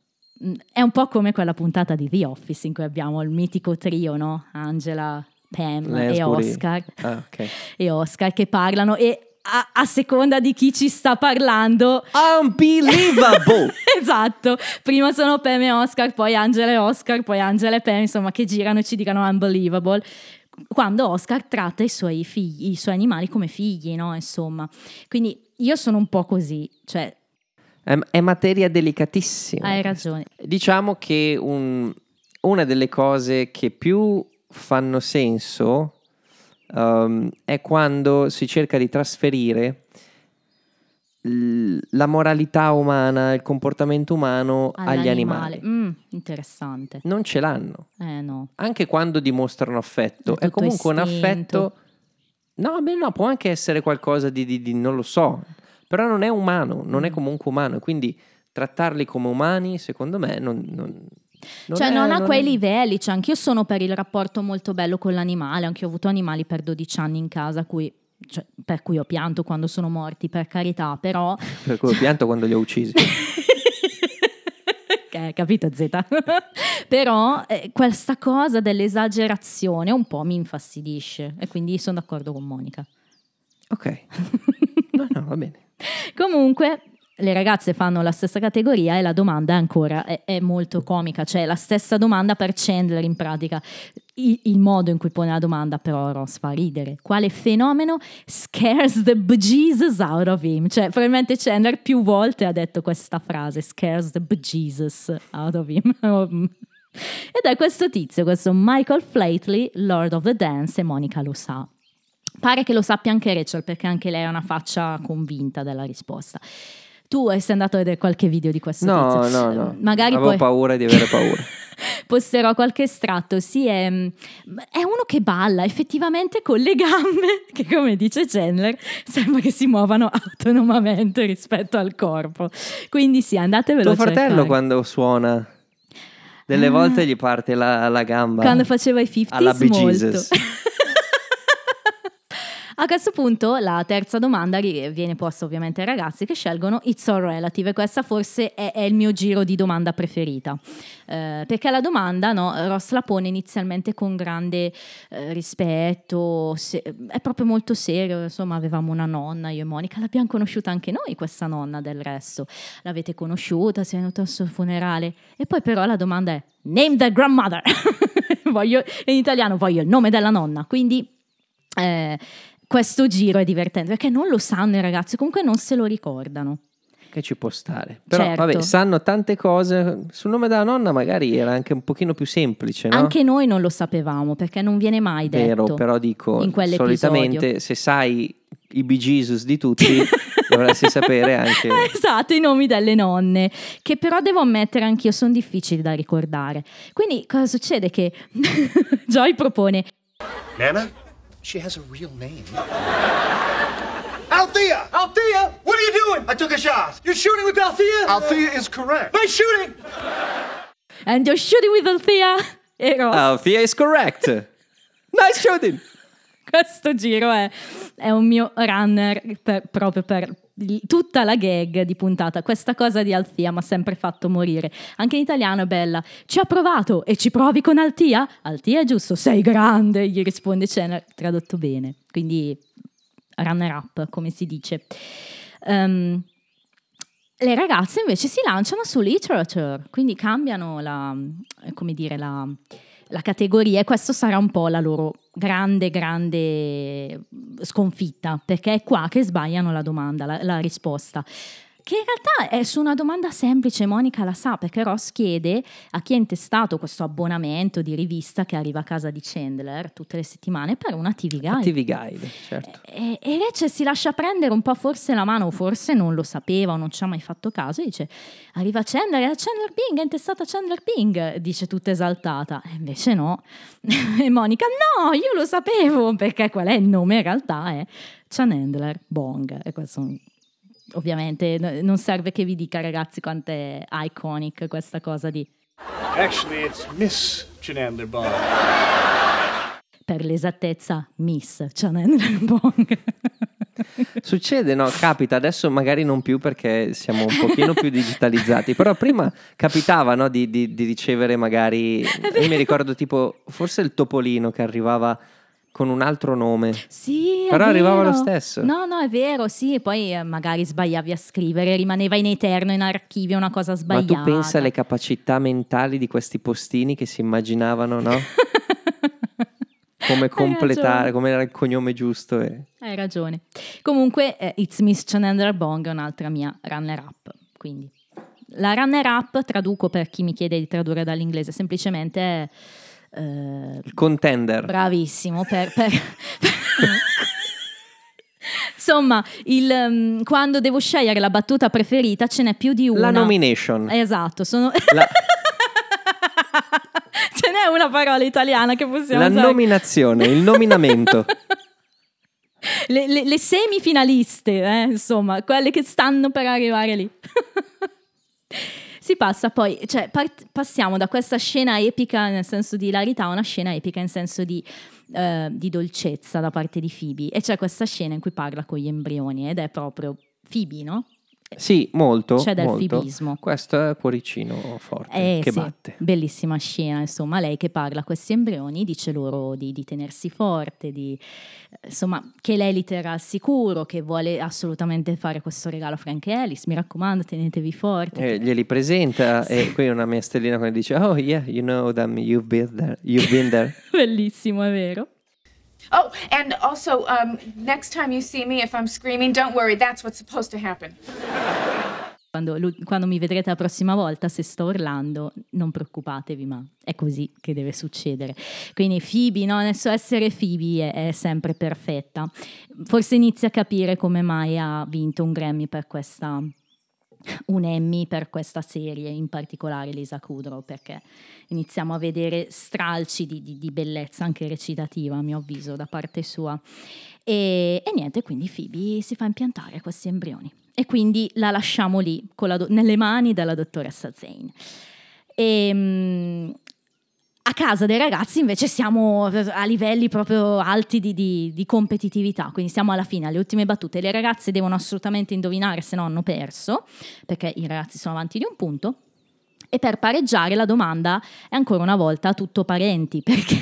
È un po' come quella puntata di The Office in cui abbiamo il mitico trio, no? Angela, Pam e. Oscar Ah, ok. e Oscar che parlano e a, a seconda di chi ci sta parlando Unbelievable! esatto, prima sono Pam e Oscar, poi Angela e Oscar, poi Angela e Pam, insomma, che girano e ci dicono unbelievable. Quando Oscar tratta i suoi figli, i suoi animali come figli, no? Insomma, quindi io sono un po' così, cioè, è, è materia delicatissima. hai ragione. Diciamo che un- una delle cose che più fanno senso um, è quando si cerca di trasferire l- la moralità umana, il comportamento umano agli animali. Mm, interessante. Non ce l'hanno. Eh no. Anche quando dimostrano affetto. È È, comunque un istinto. affetto... No, beh, no, può anche essere qualcosa di, di- di- non lo so, però non è umano, non Mm. è comunque umano, quindi trattarli come umani, secondo me, non... non- non cioè, è- non a quei è- livelli, cioè, anch'io sono per il rapporto molto bello con l'animale, anche io ho avuto animali per 12 anni in casa, cui- cioè, per cui ho pianto quando sono morti, per carità, però... Per cui ho pianto quando li ho uccisi. Eh, capito Z? Però eh, questa cosa dell'esagerazione un po' mi infastidisce e quindi sono d'accordo con Monica. Ok. No, no, va bene. Comunque le ragazze fanno la stessa categoria e la domanda è ancora è, è molto comica, cioè la stessa domanda per Chandler in pratica. Il, il modo in cui pone la domanda però Ross fa ridere. Quale fenomeno scares the bejesus out of him? Cioè probabilmente Chandler più volte ha detto questa frase, scares the bejesus out of him. Ed è questo tizio, questo Michael Flatley, Lord of the Dance, e Monica lo sa. Pare che lo sappia anche Rachel perché anche lei ha una faccia convinta della risposta. Tu sei andato a vedere qualche video di questo No, tizio? no, no. Magari Avevo poi paura di avere paura. posterò qualche estratto. Sì, è, è uno che balla effettivamente con le gambe, che come dice Chandler, sembra che si muovano autonomamente rispetto al corpo. Quindi sì, andatevelo Tuo a fratello cercare. quando suona, delle Ah. volte gli parte la, la gamba. Quando faceva i 50s alla molto. A questo punto la terza domanda viene posta ovviamente ai ragazzi che scelgono It's All Relative. E questa forse è, è il mio giro di domanda preferita. Eh, perché la domanda no, Ross la pone inizialmente con grande eh, rispetto, se- è proprio molto serio, insomma avevamo una nonna, io e Monica, l'abbiamo conosciuta anche noi questa nonna del resto, l'avete conosciuta, è venuta al suo funerale? E poi però la domanda è Name the grandmother, voglio, in italiano voglio il nome della nonna, quindi... eh, questo giro è divertente perché non lo sanno i ragazzi, comunque non se lo ricordano. Che ci può stare. Però Certo. vabbè, sanno tante cose. Sul nome della nonna magari era anche un pochino più semplice, no? Anche noi non lo sapevamo perché non viene mai detto. Vero, però dico, solitamente se sai i Bee Jesus di tutti, dovresti sapere anche... Esatto, i nomi delle nonne, che però devo ammettere anch'io sono difficili da ricordare. Quindi cosa succede? Che Joy propone Nana? She has a real name. Althea! Althea! What are you doing? I took a shot. You're shooting with Althea? Althea is correct. Nice shooting! And you're shooting with Althea e Ross. Althea is correct. Nice shooting. Questo giro è, è un mio runner per- proprio per il- tutta la gag di puntata. Questa cosa di Altia mi ha sempre fatto morire. Anche in italiano è bella. Ci ha provato e ci provi con Altia? Altia è giusto, sei grande, gli risponde Chandler, tradotto bene. Quindi runner up, come si dice. Ehm, le ragazze invece si lanciano su literature, quindi cambiano la, come dire, la, la categoria e questo sarà un po' la loro grande, grande sconfitta, perché è qua che sbagliano la domanda, la, la risposta. Che in realtà è su una domanda semplice, Monica la sa, perché Ross chiede a chi ha intestato questo abbonamento di rivista che arriva a casa di Chandler tutte le settimane per una TV Guide. TV Guide, certo. E, e Rachel si lascia prendere un po' forse la mano, o forse non lo sapeva o non ci ha mai fatto caso, e dice arriva Chandler, è Chandler Bing, è intestata Chandler Bing, dice tutta esaltata. E invece no. e Monica, no, io lo sapevo, perché qual è il nome in realtà è Chandler Bong. E questo ovviamente non serve che vi dica ragazzi quanto è iconic questa cosa di Actually, it's Miss Chenandler Bond. per l'esattezza Miss Chandler Bong. Succede, no? Capita, adesso magari non più perché siamo un pochino più digitalizzati, però prima capitava no, di, di- di ricevere magari, io mi ricordo tipo, forse il Topolino che arrivava con un altro nome. Sì, Però arrivava lo stesso. No, no, è vero, sì, e poi eh, magari sbagliavi a scrivere, rimaneva in eterno in archivio una cosa Ma sbagliata. tu pensa alle capacità mentali di questi postini che si immaginavano, no? Come completare, come era il cognome giusto. E... Hai ragione. Comunque, eh, It's Miss Chandler Bong è un'altra mia runner-up. Quindi, la runner-up, traduco per chi mi chiede di tradurre dall'inglese, semplicemente è, eh, Il contender. bravissimo per... per- Insomma, il, um, quando devo scegliere la battuta preferita ce n'è più di una. La nomination. Esatto, sono... La, ce n'è una parola italiana che possiamo la usare. nominazione, il nominamento. le, le- le semifinaliste, eh, insomma, quelle che stanno per arrivare lì. Si passa poi, cioè part- passiamo da questa scena epica nel senso di hilarità a una scena epica in senso di, eh, di dolcezza da parte di Phoebe. E c'è questa scena in cui parla con gli embrioni ed è proprio Phoebe, no? Sì, molto. C'è del molto. fibismo. Questo è cuoricino forte Eh, che sì, batte. Bellissima scena, insomma, lei che parla a questi embrioni, dice loro di, di tenersi forte, di, insomma, che lei li terrà al sicuro, che vuole assolutamente fare questo regalo a Frank Ellis, mi raccomando, tenetevi forti. Eh, glieli presenta e qui una mia stellina quando dice Oh yeah, you know them, you've been there. You've been there. Bellissimo, è vero? Oh, and also, um, next time you see me, if I'm screaming, don't worry, that's what's supposed to happen. Quando, quando mi vedrete la prossima volta, se sto urlando, non preoccupatevi, ma è così che deve succedere. Quindi Phoebe, no? suo essere Phoebe è, è sempre perfetta. Forse inizia a capire come mai ha vinto un Grammy per questa un Emmy per questa serie, in particolare Lisa Kudrow, perché iniziamo a vedere stralci di, di- di bellezza anche recitativa, a mio avviso, da parte sua. E, e niente, quindi Phoebe si fa impiantare questi embrioni. E quindi la lasciamo lì, la do- nelle mani della dottoressa Zane. E, mm, a casa dei ragazzi invece siamo a livelli proprio alti di, di- di competitività, quindi siamo alla fine, alle ultime battute. Le ragazze devono assolutamente indovinare se no hanno perso, perché i ragazzi sono avanti di un punto. E per pareggiare la domanda è ancora una volta tutto parenti, perché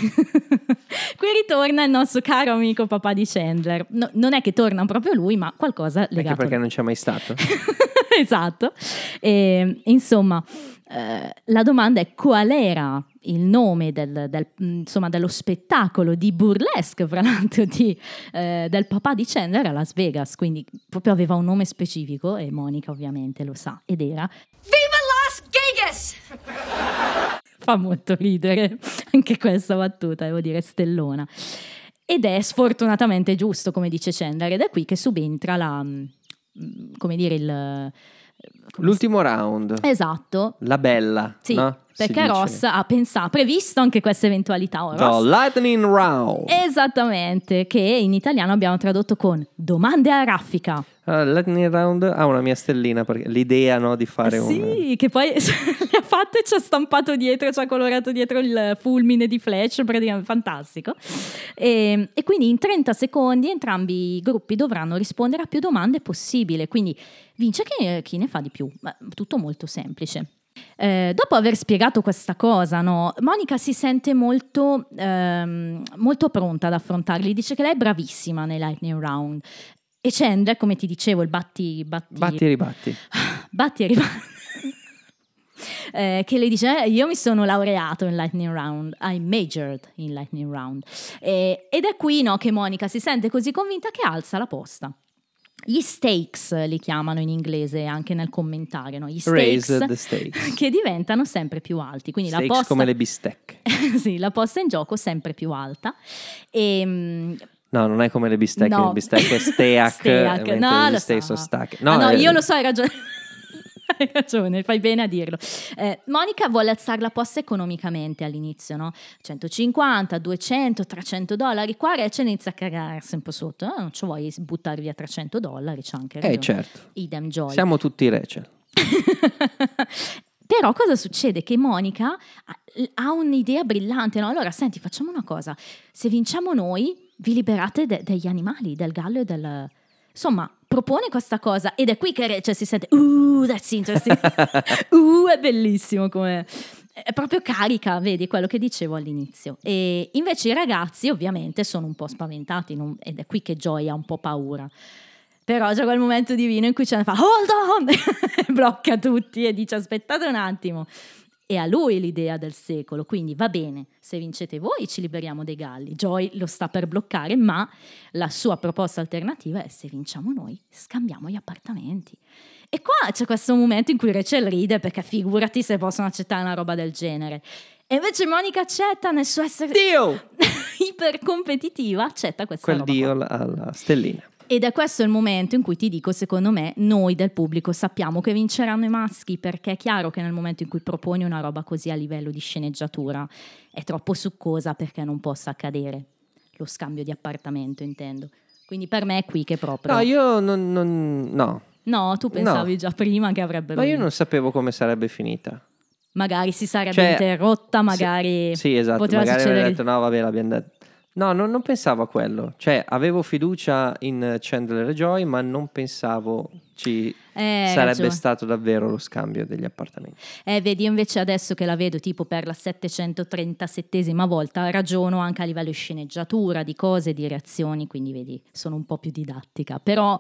qui ritorna il nostro caro amico papà di Chandler. No- non è che torna proprio lui, ma qualcosa Anche legato perché non c'è mai stato. esatto. E, insomma, eh, la domanda è qual era il nome del- del- insomma, dello spettacolo di burlesque, fra l'altro, di, eh, del papà di Chandler a Las Vegas. Quindi proprio aveva un nome specifico e Monica ovviamente lo sa ed era Viva Las Vegas! fa molto ridere anche questa battuta, devo dire, stellona. Ed è sfortunatamente giusto, come dice Chandler, ed è qui che subentra la, mm, come dire, il... L'ultimo round. Esatto, La bella. sì, no? Perché. Ross ha pensato, previsto anche questa eventualità. Oh, The lightning round. Esattamente, che in italiano abbiamo tradotto con domande a raffica. Il lightning round ha una mia stellina perché l'idea no, di fare un... Sì, che poi fatte e ci ha stampato dietro, ci ha colorato dietro il fulmine di Flash, praticamente fantastico. E, e quindi in 30 secondi entrambi i gruppi dovranno rispondere a più domande possibile, quindi vince chi, chi ne fa di più. Ma tutto molto semplice. Eh, dopo aver spiegato questa cosa, no, Monica si sente molto, ehm, molto pronta ad affrontarli. Dice che lei è bravissima nei Lightning Round. E Chandler, come ti dicevo, il batti, batti, Batti e ribatti. batti e ribatti. Eh, che le dice "Eh, io mi sono laureato in Lightning Round I majored in Lightning Round Eh, ed è qui no, che Monica si sente così convinta che alza la posta Gli stakes li chiamano in inglese anche nel commentario, no? Gli stakes stakes. che diventano sempre più alti. Quindi la Steaks posta, come le bistecche. sì, la posta in gioco sempre più alta. E, mm, No, non è come le bistecche, No. le bistecche è steak, Steak, no, lo steak so. sono stacche. Ah, no, eh, io lo so, hai ragione. Hai ragione, fai bene a dirlo. Eh, Monica vuole alzare la posta economicamente all'inizio, no? 150, 200, 300 dollari. Qua Rachel inizia a cagarsi un po' sotto. Eh, non ci vuoi buttare via 300 dollari, c'è anche Eh, ragione. certo. Idem Joy. Siamo tutti Rachel. Però cosa succede? Che Monica ha- ha un'idea brillante, no? Allora, senti, facciamo una cosa. Se vinciamo noi, vi liberate de- degli animali, del gallo e del... Insomma, propone questa cosa ed è qui che Rachel si sente, uh, that's interesting, uh, è bellissimo come... È proprio carica, vedi quello che dicevo all'inizio. E invece i ragazzi ovviamente sono un po' spaventati non- ed è qui che Joy ha un po' paura. Però c'è quel momento divino in cui ce ne fa hold on, blocca tutti e dice aspettate un attimo. E a lui l'idea del secolo, quindi va bene, se vincete voi ci liberiamo dei galli. Joy lo sta per bloccare, ma la sua proposta alternativa è se vinciamo noi scambiamo gli appartamenti. E qua c'è questo momento in cui Rachel ride perché figurati se possono accettare una roba del genere. E invece Monica accetta nel suo essere Dio! ipercompetitiva, accetta questa Quel roba dio qua. alla, alla stellina. Ed è questo il momento in cui ti dico, secondo me, noi del pubblico sappiamo che vinceranno i maschi, perché è chiaro che nel momento in cui proponi una roba così a livello di sceneggiatura è troppo succosa perché non possa accadere. Lo scambio di appartamento, intendo. Quindi per me è qui che proprio... No, io non... non- no. No, tu pensavi No. già prima che avrebbero... Ma io vinto. non sapevo come sarebbe finita. Magari si sarebbe Cioè, interrotta, magari... Sì, esatto. poteva magari succedere- detto no, vabbè, l'abbiamo detto. No, non, non pensavo a quello. Cioè, avevo fiducia in Chandler e Joy, ma non pensavo ci Eh, sarebbe ragione. stato davvero lo scambio degli appartamenti. Eh, vedi, io invece adesso che la vedo tipo per la 737esima volta, ragiono anche a livello di sceneggiatura, di cose, di reazioni, quindi vedi, sono un po' più didattica. Però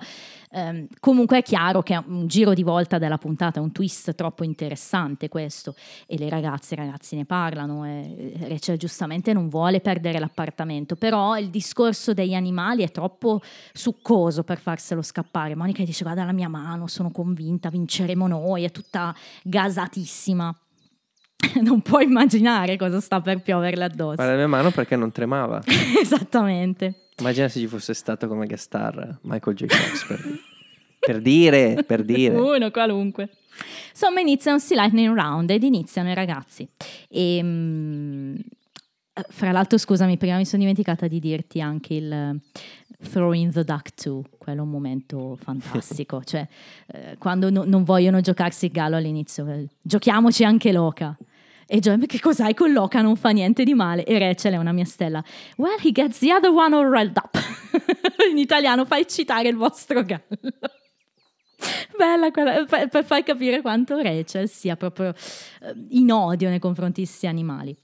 ehm, comunque è chiaro che è un giro di volta della puntata, è un twist troppo interessante questo. E le ragazze e ragazzi ne parlano, e Rachel giustamente non vuole perdere l'appartamento, però il discorso degli animali è troppo succoso per farselo scappare. Monica dice guarda la mia mano, sono convinta, vinceremo noi, è tutta gasatissima. Non puoi immaginare cosa sta per pioverle addosso. Guarda la mia mano perché non tremava. Esattamente. Immagina se ci fosse stato come guest star Michael J. Fox per, per dire, per dire. Uno qualunque. Insomma, inizia un Sea Lightning Round ed iniziano i ragazzi. E, mm, fra l'altro, scusami, prima mi sono dimenticata di dirti anche il eh, Throw in the Duck 2, quello è un momento fantastico. cioè, eh, quando no- non vogliono giocarsi il gallo all'inizio, eh, giochiamoci anche Loca. E "Ma che cos'hai con Loca? Non fa niente di male. E Rachel è una mia stella. Well, he gets the other one all riled up. In italiano, fai citare il vostro gallo. Bella quella, per, per far capire quanto Rachel sia proprio eh, in odio nei confronti di questi animali.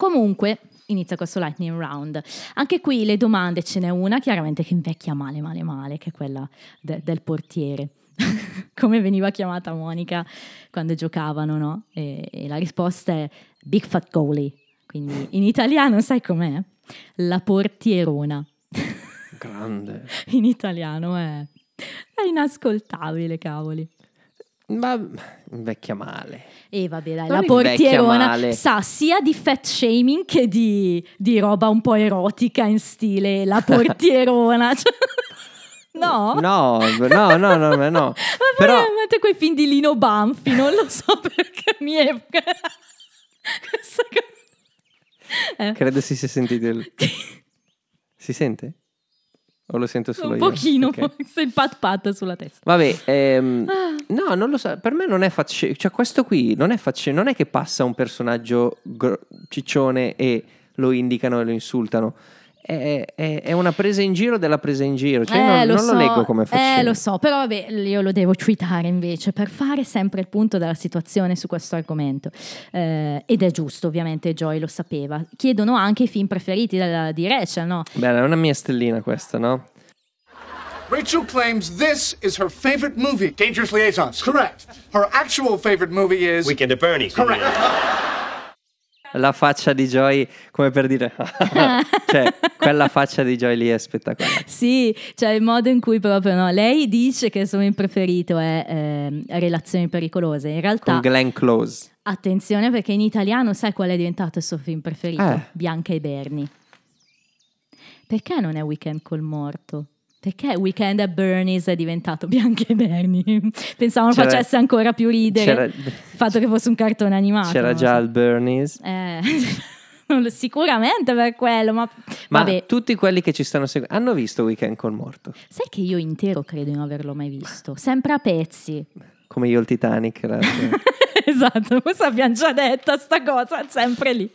Comunque, inizia questo lightning round. Anche qui le domande, ce n'è una chiaramente che invecchia male, male, male, che è quella de- del portiere. Come veniva chiamata Monica quando giocavano, no? E, e la risposta è Big Fat Goalie. Quindi in italiano sai com'è? La portierona. Grande. In italiano è, è inascoltabile, cavoli. Ma invecchia male. E vabbè, dai, Non la portierona sa sia di fat shaming che di, di roba un po' erotica in stile la portierona. Cioè, no? No, no, no, no, no. no. Ma Però veramente quei film di Lino Banfi, non lo so perché mi evoca questa cosa. Eh, credo si sia sentito il... Si sente? O lo sento solo un io? pochino, Ok. forse il pat pat sulla testa. Vabbè, ehm, Ah. no, non lo so. Per me non è facile. Cioè, questo qui non è facile. Non è che passa un personaggio gro- ciccione e lo indicano e lo insultano. È, è- è una presa in giro della presa in giro. Cioè, io non, non so, lo leggo come facile. Eh, lo so, però vabbè, io lo devo tweetare invece per fare sempre il punto della situazione su questo argomento. Eh, ed è giusto, ovviamente, Joy lo sapeva. Chiedono anche i film preferiti della- di Rachel, no? Beh, è una mia stellina questa, no? Rachel claims this is her favorite movie. Dangerous Liaisons. Correct. Her actual favorite movie is Weekend at Bernie's. correct. La faccia di Joy, come per dire, cioè, quella faccia di Joy lì è spettacolare. Sì, cioè il modo in cui proprio no, lei dice che il suo film preferito è ehm, Relazioni pericolose. In realtà, Con Glenn Close. attenzione perché in italiano sai qual è diventato il suo film preferito? Eh. Bianca e Bernie. Perché non è Weekend col morto? Perché Weekend at Bernie's è diventato Bianca e Bernie? Pensavano C'era- facesse ancora più ridere il fatto che fosse un cartone animato. c'era già so. il Bernie's. Eh, sicuramente per quello, ma, Ma vabbè. tutti quelli che ci stanno seguendo hanno visto Weekend col morto, Sai che io intero credo di non averlo mai visto, sempre a pezzi. come io il Titanic. esatto, questo abbiamo già detto sta cosa, sempre lì.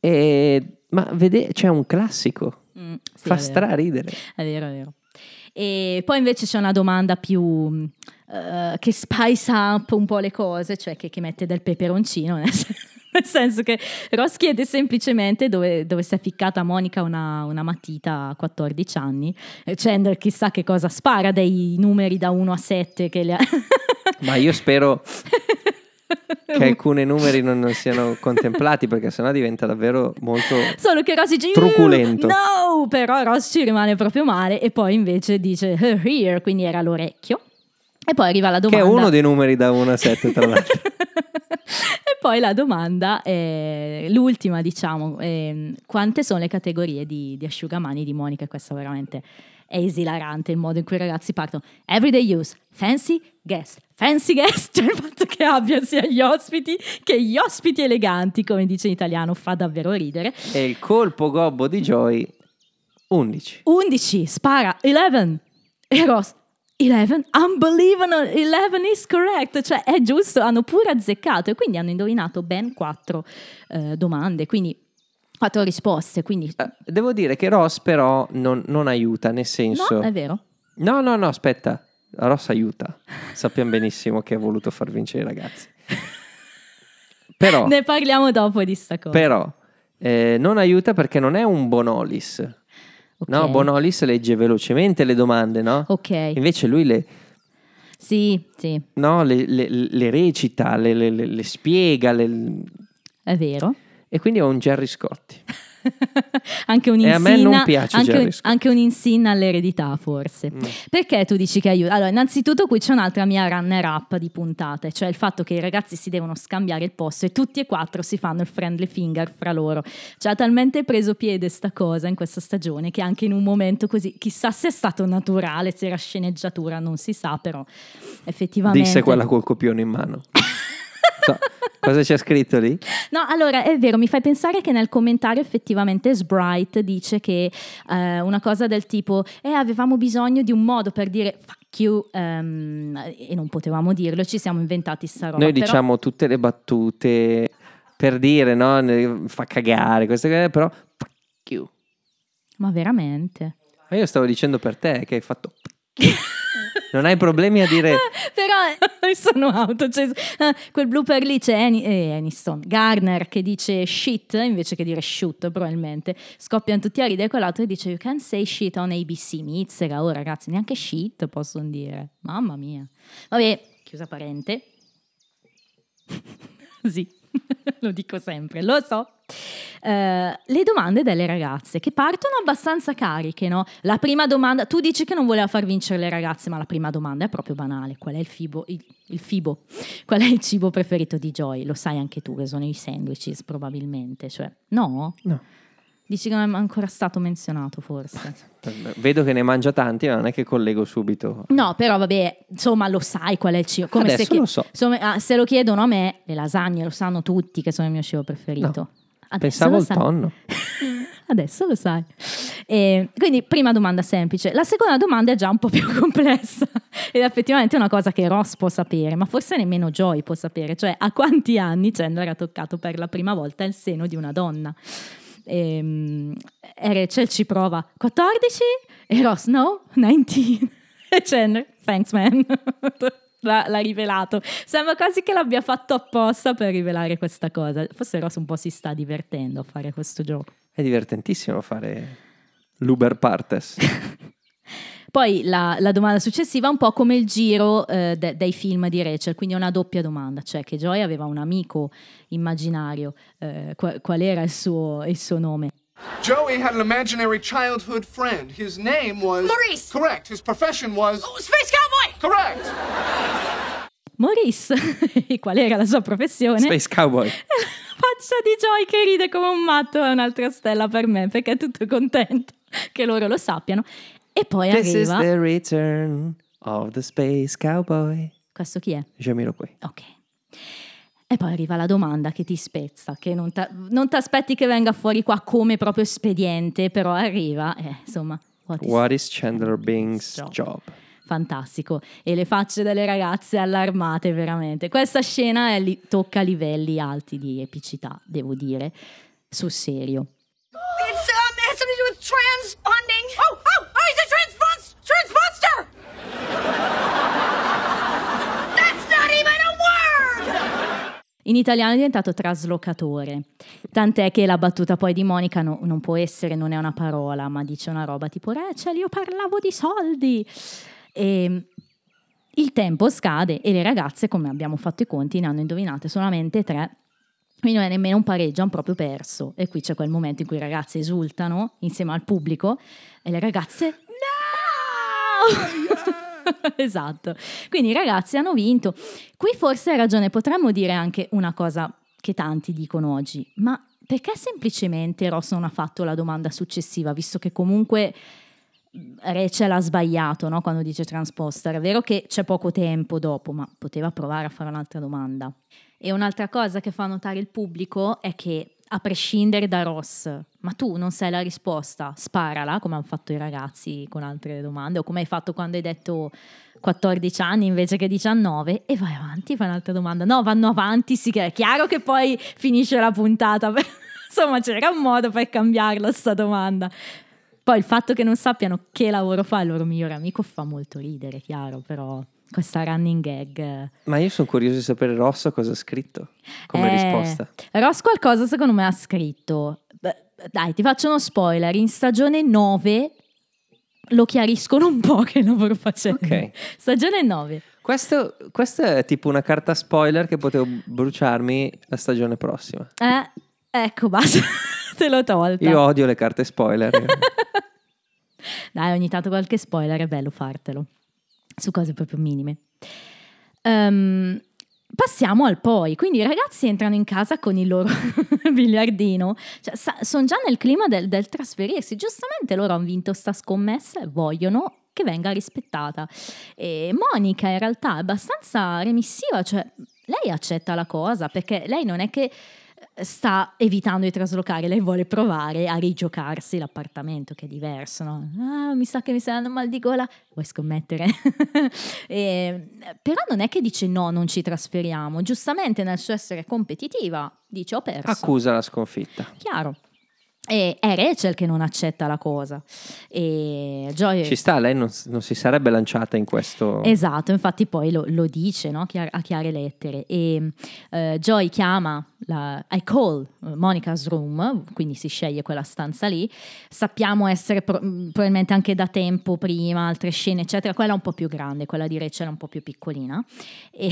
E, ma vede, c'è un classico, Mm, sì, fa straridere. È vero, è vero. E poi invece c'è una domanda più eh, che spice up un po' le cose, cioè che, che mette del peperoncino, nel, sen- nel senso che Ross chiede semplicemente dove, dove si è ficcata Monica una, una matita a 14 anni. E Chandler chissà che cosa spara dei numeri da 1 a 7 che le ha... Ma io spero che alcuni numeri non, non siano contemplati perché sennò diventa davvero molto... Solo che Ross dice Truculento. No, però Ross ci rimane proprio male e poi invece dice her here, quindi era l'orecchio. E poi arriva la Che domanda. è uno dei numeri da 1 a 7 tra l'altro. e poi la domanda, è, l'ultima diciamo, è, quante sono le categorie di, di asciugamani di Monica? Questa veramente è esilarante il modo in cui i ragazzi partono. Everyday use, fancy guest, fancy guest, cioè il fatto che abbia sia gli ospiti che gli ospiti eleganti, come dice in italiano, fa davvero ridere. e il colpo gobbo di Joy 11. 11, spara, 11. E Ross, 11, unbelievable, 11 is correct, cioè è giusto, hanno pure azzeccato e quindi hanno indovinato ben quattro eh, domande, quindi quattro risposte, quindi Eh, Devo dire che Ross però non, non aiuta, nel senso... no, è vero. No, no, no, aspetta. Ross aiuta. Sappiamo benissimo che ha voluto far vincere i ragazzi. Però, Ne parliamo dopo di sta cosa. però eh, non aiuta perché non è un Bonolis. Ok. No, Bonolis legge velocemente le domande, no? Ok, Invece lui le, sì, sì, no, le- le- le recita, le, le- spiega, è vero. E quindi è un Jerry Scotti. anche E a me non piace anche, Scott. anche un'insinna all'eredità forse. Mm. Perché tu dici che aiuta? Allora, innanzitutto qui c'è un'altra mia runner up di puntate, cioè il fatto che i ragazzi si devono scambiare il posto e tutti e quattro si fanno il friendly finger fra loro. Cioè ha talmente preso piede sta cosa in questa stagione che anche in un momento così, chissà se è stato naturale, se era sceneggiatura, non si sa, però effettivamente... Disse quella col copione in mano. So, cosa c'è scritto lì? No, allora è vero, mi fai pensare che nel commentario effettivamente Sprite dice che eh, una cosa del tipo, eh, avevamo bisogno di un modo per dire fuck you ehm, e non potevamo dirlo, ci siamo inventati sta roba. Noi però- diciamo tutte le battute per dire, no? Fa cagare, queste cose, però... fuck you. Ma veramente? Ma io stavo dicendo per te che hai fatto... Non hai problemi a dire... Però sono auto. cioè, eh, quel blooper lì c'è Ani- eh, Aniston, Garner che dice shit invece che dire shoot, probabilmente. Scoppiano tutti a ridere. Quell'altro dice You can't say shit on ABC. Mizzera, oh ragazzi, neanche shit possono dire. Mamma mia. Vabbè, chiusa parente. sì, lo dico sempre, lo so. Eh, le domande delle ragazze che partono abbastanza cariche, no? La prima domanda, tu dici che non voleva far vincere le ragazze, ma la prima domanda è proprio banale: qual è il fibo? Il, il fibo? Qual è il cibo preferito di Joy? Lo sai anche tu che sono i sandwiches, probabilmente. Cioè, no? No. Dici che non è ancora stato menzionato, forse. Vedo che ne mangia tanti, ma non è che collego subito. No, però vabbè, insomma, lo sai qual è il cibo. Come Adesso se, lo so. insomma, ah, se lo chiedono a me, le lasagne lo sanno tutti che sono il mio cibo preferito. Adesso Pensavo al tonno. Adesso lo sai. E quindi, prima domanda semplice. La seconda domanda è già un po' più complessa ed è effettivamente una cosa che Ross può sapere, ma forse nemmeno Joy può sapere, cioè a quanti anni Chandler ha toccato per la prima volta il seno di una donna. E, Rachel ci prova 14 e Ross no, 19 e Chandler thanks man. L'ha, l'ha rivelato. Sembra quasi che l'abbia fatto apposta per rivelare questa cosa. Forse Ross un po' si sta divertendo a fare questo gioco. È divertentissimo fare l'Uber Partes. Poi la, la domanda successiva è un po' come il giro eh, de- dei film di Rachel, quindi una doppia domanda, cioè che Joy aveva un amico immaginario, eh, qua- qual era il suo, il suo nome? Joey had an imaginary childhood friend. His name was. Maurice. Correct. His profession was. Oh, Space Cowboy! Correct. Maurice, qual era la sua professione? Space Cowboy. Faccia di Joy che ride come un matto è un'altra stella per me perché è tutto contento che loro lo sappiano. E poi This is arriva... the return of the Space Cowboy. Questo chi è? Jamiroquai. Ok. E poi arriva la domanda che ti spezza, che non ti aspetti che venga fuori qua come proprio espediente, però arriva, eh, insomma, what is- What is Chandler Bing's Job. job? fantastico. E le facce delle ragazze allarmate, veramente. Questa scena è li- tocca livelli alti di epicità, devo dire, sul serio. It's, um, it has something to do with transponding. Oh, he's a transpons- transponster! That's not even a word! In italiano è diventato traslocatore, tant'è che la battuta poi di Monica no- non può essere, non è una parola, ma dice una roba tipo Rachel, io parlavo di soldi. E il tempo scade e le ragazze, come abbiamo fatto i conti, ne hanno indovinate solamente tre. Quindi non è nemmeno un pareggio, hanno proprio perso. E qui c'è quel momento in cui i ragazzi esultano insieme al pubblico e le ragazze no! esatto. Quindi i ragazzi hanno vinto. Qui forse hai ragione, potremmo dire anche una cosa che tanti dicono oggi, ma perché semplicemente Ross non ha fatto la domanda successiva, visto che comunque Rachel ha sbagliato no? quando dice transposter. È vero che c'è poco tempo dopo, ma poteva provare a fare un'altra domanda. E un'altra cosa che fa notare il pubblico è che, a prescindere da Ross, ma tu non sai la risposta, sparala, come hanno fatto i ragazzi con altre domande, o come hai fatto quando hai detto 14 anni invece che 19, e vai avanti, fai un'altra domanda. No, vanno avanti, sì che è chiaro che poi finisce la puntata. Insomma, c'era un modo per cambiarla sta domanda. Poi il fatto che non sappiano che lavoro fa il loro migliore amico fa molto ridere, chiaro, però questa running gag. Ma io sono curioso di sapere Rosso cosa ha scritto come Eh, risposta. Ross qualcosa secondo me ha scritto. Dai, ti faccio uno spoiler. In stagione 9 lo chiariscono un po' che lavoro facendo. Ok. Stagione 9. Questo, questo è tipo una carta spoiler che potevo bruciarmi la stagione prossima. Eh, ecco, basta. Te l'ho tolta. Io odio le carte spoiler. Dai, ogni tanto qualche spoiler è bello fartelo. Su cose proprio minime. Ehm, passiamo al poi. Quindi i ragazzi entrano in casa con il loro biliardino. Cioè, sono già nel clima del, del trasferirsi. Giustamente loro hanno vinto sta scommessa e vogliono che venga rispettata. E Monica in realtà è abbastanza remissiva, cioè lei accetta la cosa perché lei non è che sta evitando di traslocare, lei vuole provare a rigiocarsi l'appartamento, che è diverso. No? Ah, mi sa che mi sta dando mal di gola, vuoi scommettere? E, però non è che dice no, non ci trasferiamo, giustamente nel suo essere competitiva dice ho perso. Accusa la sconfitta. Chiaro. E è Rachel che non accetta la cosa. E Joy... Ci sta, lei non, non si sarebbe lanciata in questo... Esatto, infatti poi lo, lo dice no? Chiar- a chiare lettere. E eh, Joy chiama la, I call eh, Monica's room, quindi si sceglie quella stanza lì. Sappiamo essere pro- mh, probabilmente anche da tempo prima, altre scene, eccetera. Quella è un po' più grande, quella di Rachel è un po' più piccolina. E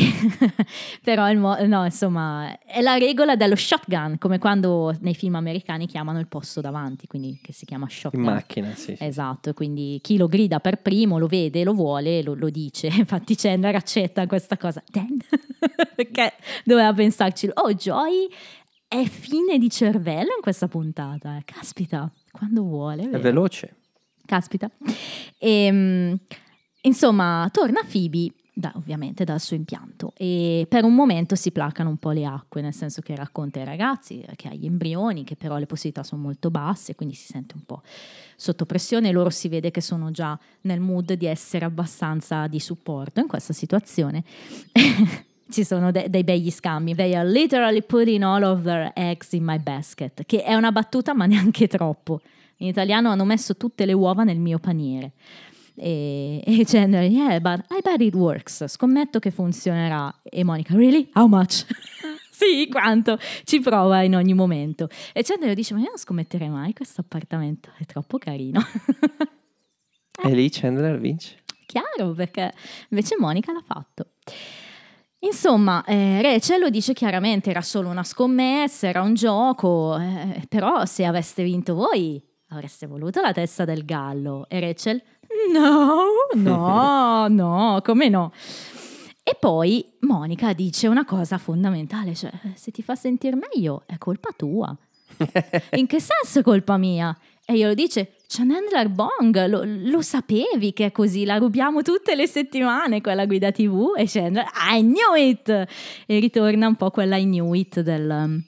però il mo- no, insomma, è la regola dello shotgun, come quando nei film americani chiamano il posto davanti, quindi che si chiama In shotgun. macchina, sì. sì. Esatto, quindi chi lo grida per primo lo vede, lo vuole, lo, lo dice. Infatti Chandler accetta questa cosa. Dan? Perché doveva pensarci. Oh, Joy è fine di cervello in questa puntata. eh. Caspita, quando vuole. È veloce. Caspita. E, insomma, torna Phoebe, da- ovviamente dal suo impianto, e per un momento si placano un po' le acque, nel senso che racconta ai ragazzi eh, che ha gli embrioni, che però le possibilità sono molto basse, quindi si sente un po' sotto pressione loro si vede che sono già nel mood di essere abbastanza di supporto in questa situazione. Ci sono de- dei begli scambi. They are literally putting all of their eggs in my basket, che è una battuta ma neanche troppo. In italiano hanno messo tutte le uova nel mio paniere. E, e Chandler, yeah, but I bet it works. Scommetto che funzionerà. E Monica, really? How much? sì, quanto? Ci prova in ogni momento. E Chandler dice, ma io non scommetterei mai questo appartamento, è troppo carino. E lì Chandler vince. Chiaro, perché invece Monica l'ha fatto. Insomma, eh, Rachel lo dice chiaramente, era solo una scommessa, era un gioco, eh, però se aveste vinto voi avreste voluto la testa del gallo. E Rachel, no, no, no, come no? E poi Monica dice una cosa fondamentale, cioè se ti fa sentire meglio è colpa tua. In che senso è colpa mia? E glielo dice, Chandler Bong, lo, lo sapevi che è così, la rubiamo tutte le settimane quella guida tv e Chandler, I knew it! E ritorna un po' quella I knew it del,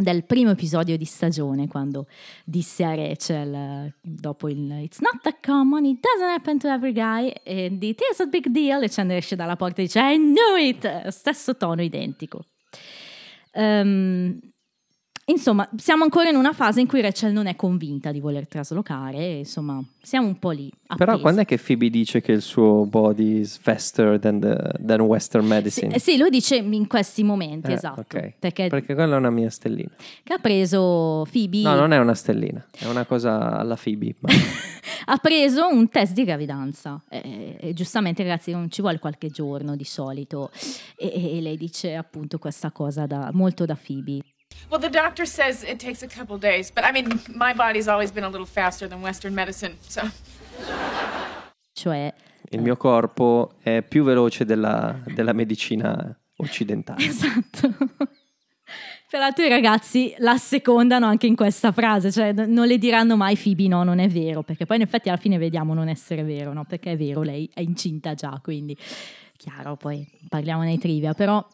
del primo episodio di stagione quando disse a Rachel dopo il It's not that common, it doesn't happen to every guy and it is a big deal e Chandler esce dalla porta e dice I knew it! Stesso tono identico. Ehm, Insomma, siamo ancora in una fase in cui Rachel non è convinta di voler traslocare, insomma, siamo un po' lì. Però appesi. quando è che Phoebe dice che il suo body is faster than, the, than Western Sì, medicine? eh sì, lo dice in questi momenti, Eh, esatto. ok. Perché, Perché quella è una mia stellina. che ha preso Phoebe, No, non è una stellina, è una cosa alla Phoebe. ma- ha preso un test di gravidanza. E, e giustamente, ragazzi, non ci vuole qualche giorno di solito. E, e lei dice appunto questa cosa da, molto da Phoebe. Well, the doctor says it takes a couple days, but I mean, my body's always been a little faster than Western medicine, so. Cioè, Il mio corpo è più veloce della, della medicina occidentale. Esatto. Tra l'altro i ragazzi la secondano anche in questa frase, cioè non le diranno mai Phoebe no, non è vero, perché poi in effetti alla fine vediamo non essere vero, no? Perché è vero, lei è incinta già, quindi chiaro, poi parliamo nei trivia, però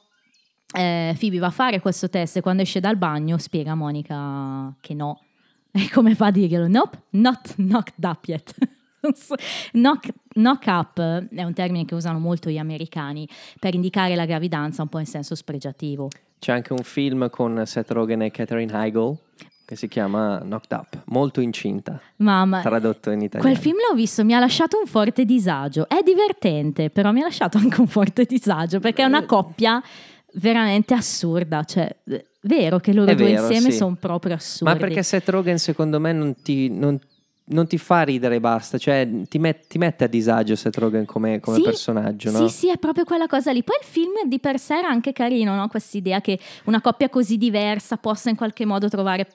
eh, Phoebe va a fare questo test e quando esce dal bagno spiega a Monica che no. E come fa a dirglielo? Nope, not knocked up yet. knock, knock up è un termine che usano molto gli americani per indicare la gravidanza un po' in senso spregiativo. C'è anche un film con Seth Rogen e Catherine Heigl che si chiama Knocked Up, molto incinta, Mamma, tradotto in italiano. quel film l'ho visto, mi ha lasciato un forte disagio. È divertente, però mi ha lasciato anche un forte disagio perché è una coppia veramente assurda. Cioè, vero che loro È due vero, insieme sì. sono proprio assurdi. Ma perché Seth Rogen secondo me non ti, non- non ti fa ridere e basta, cioè ti, met- ti mette a disagio Seth Rogen come, come Sì, personaggio, Sì, no? sì, è proprio quella cosa lì. Poi il film di per sé era anche carino, no? Questa idea che una coppia così diversa possa in qualche modo trovare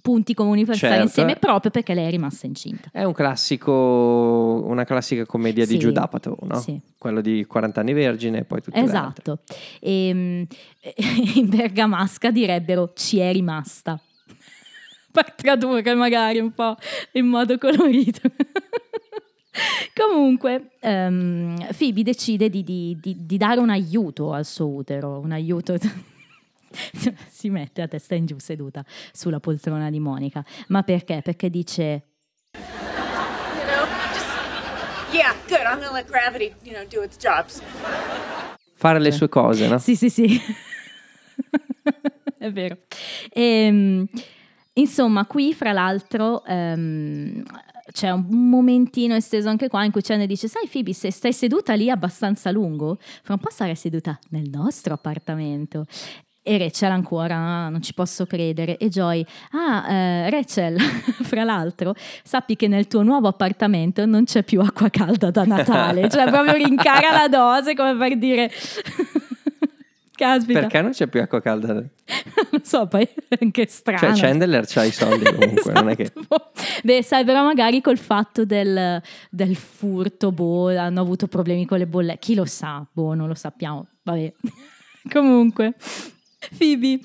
punti comuni per stare Certo, insieme, eh. proprio perché lei è rimasta incinta. È un classico, una classica commedia di Sì, Giudapato, no? sì. Quello di 40 anni vergine e poi altre. Esatto. E, in bergamasca direbbero ci è rimasta. per tradurre magari un po' in modo colorito. Comunque, ehm, Phoebe decide di, di- di- di dare un aiuto al suo utero, un aiuto... si mette a testa in giù seduta sulla poltrona di Monica. Ma perché? Perché dice... You know, just. Yeah, good. I'm gonna let gravity, you know, do its jobs. Fare le sue cose, no? Sì, sì, sì. È vero. Ehm, insomma, qui fra l'altro ehm, c'è un momentino esteso anche qua in cui Chandler dice sai Phoebe se stai seduta lì abbastanza lungo fra un po' sarai seduta nel nostro appartamento e Rachel ancora non ci posso credere e Joy ah eh, Rachel fra l'altro sappi che nel tuo nuovo appartamento non c'è più acqua calda da Natale cioè proprio rincara la dose come per dire caspita Perché non c'è più acqua calda? non so, poi è anche strano. Cioè Chandler c'ha i soldi comunque, non è che... Esatto. Beh, sai, però magari col fatto del, del furto, boh, hanno avuto problemi con le bolle. Chi lo sa? Boh, non lo sappiamo. Vabbè. Comunque, Phoebe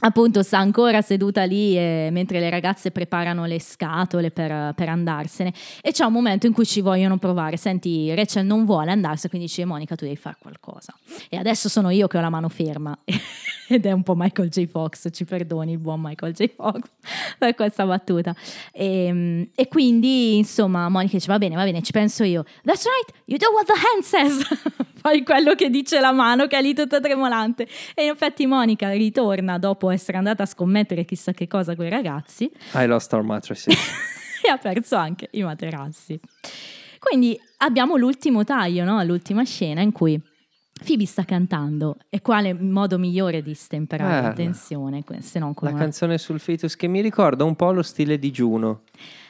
appunto sta ancora seduta lì eh, mentre le ragazze preparano le scatole per, per andarsene. E c'è un momento in cui ci vogliono provare. Senti Rachel non vuole andarsene quindi dice Monica tu devi fare qualcosa. E adesso sono io che ho la mano ferma. Ed è un po' Michael J. Fox ci perdoni il buon Michael J. Fox per questa battuta. E, e quindi insomma Monica dice va bene va bene ci penso io. That's right you do what the hand says. Fai quello che dice la mano che è lì tutta tremolante. E in effetti Monica ritorna dopo essere andata a scommettere chissà che cosa con i ragazzi I lost our mattresses. e ha perso anche i materassi. Quindi abbiamo l'ultimo taglio, no? l'ultima scena in cui Phoebe sta cantando e quale modo migliore di stemperare la Ah, tensione que- se non con La una... canzone sul fetus che mi ricorda un po' lo stile di Juno,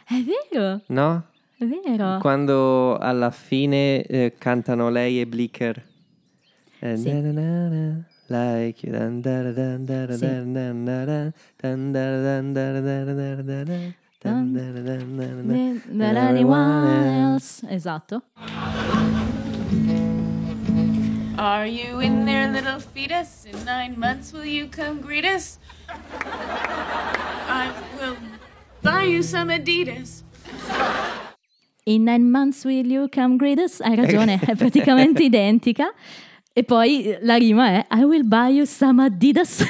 È vero? no? È vero. Quando alla fine eh, cantano lei e Blicker. Eh, Sì. na na na na, Like you. dan da da dan da da Sì. dan dan da da, dan da da dan da da da da da da da, dan da da dan da da da, Than and anyone everyone else. else. Esatto. Are you in there, little fetus? In nine months, will you come greet us? I will buy you some Adidas. In nine months will you come greet us? Hai ragione, è praticamente identica. E poi eh, la rima è I will buy you some Adidas.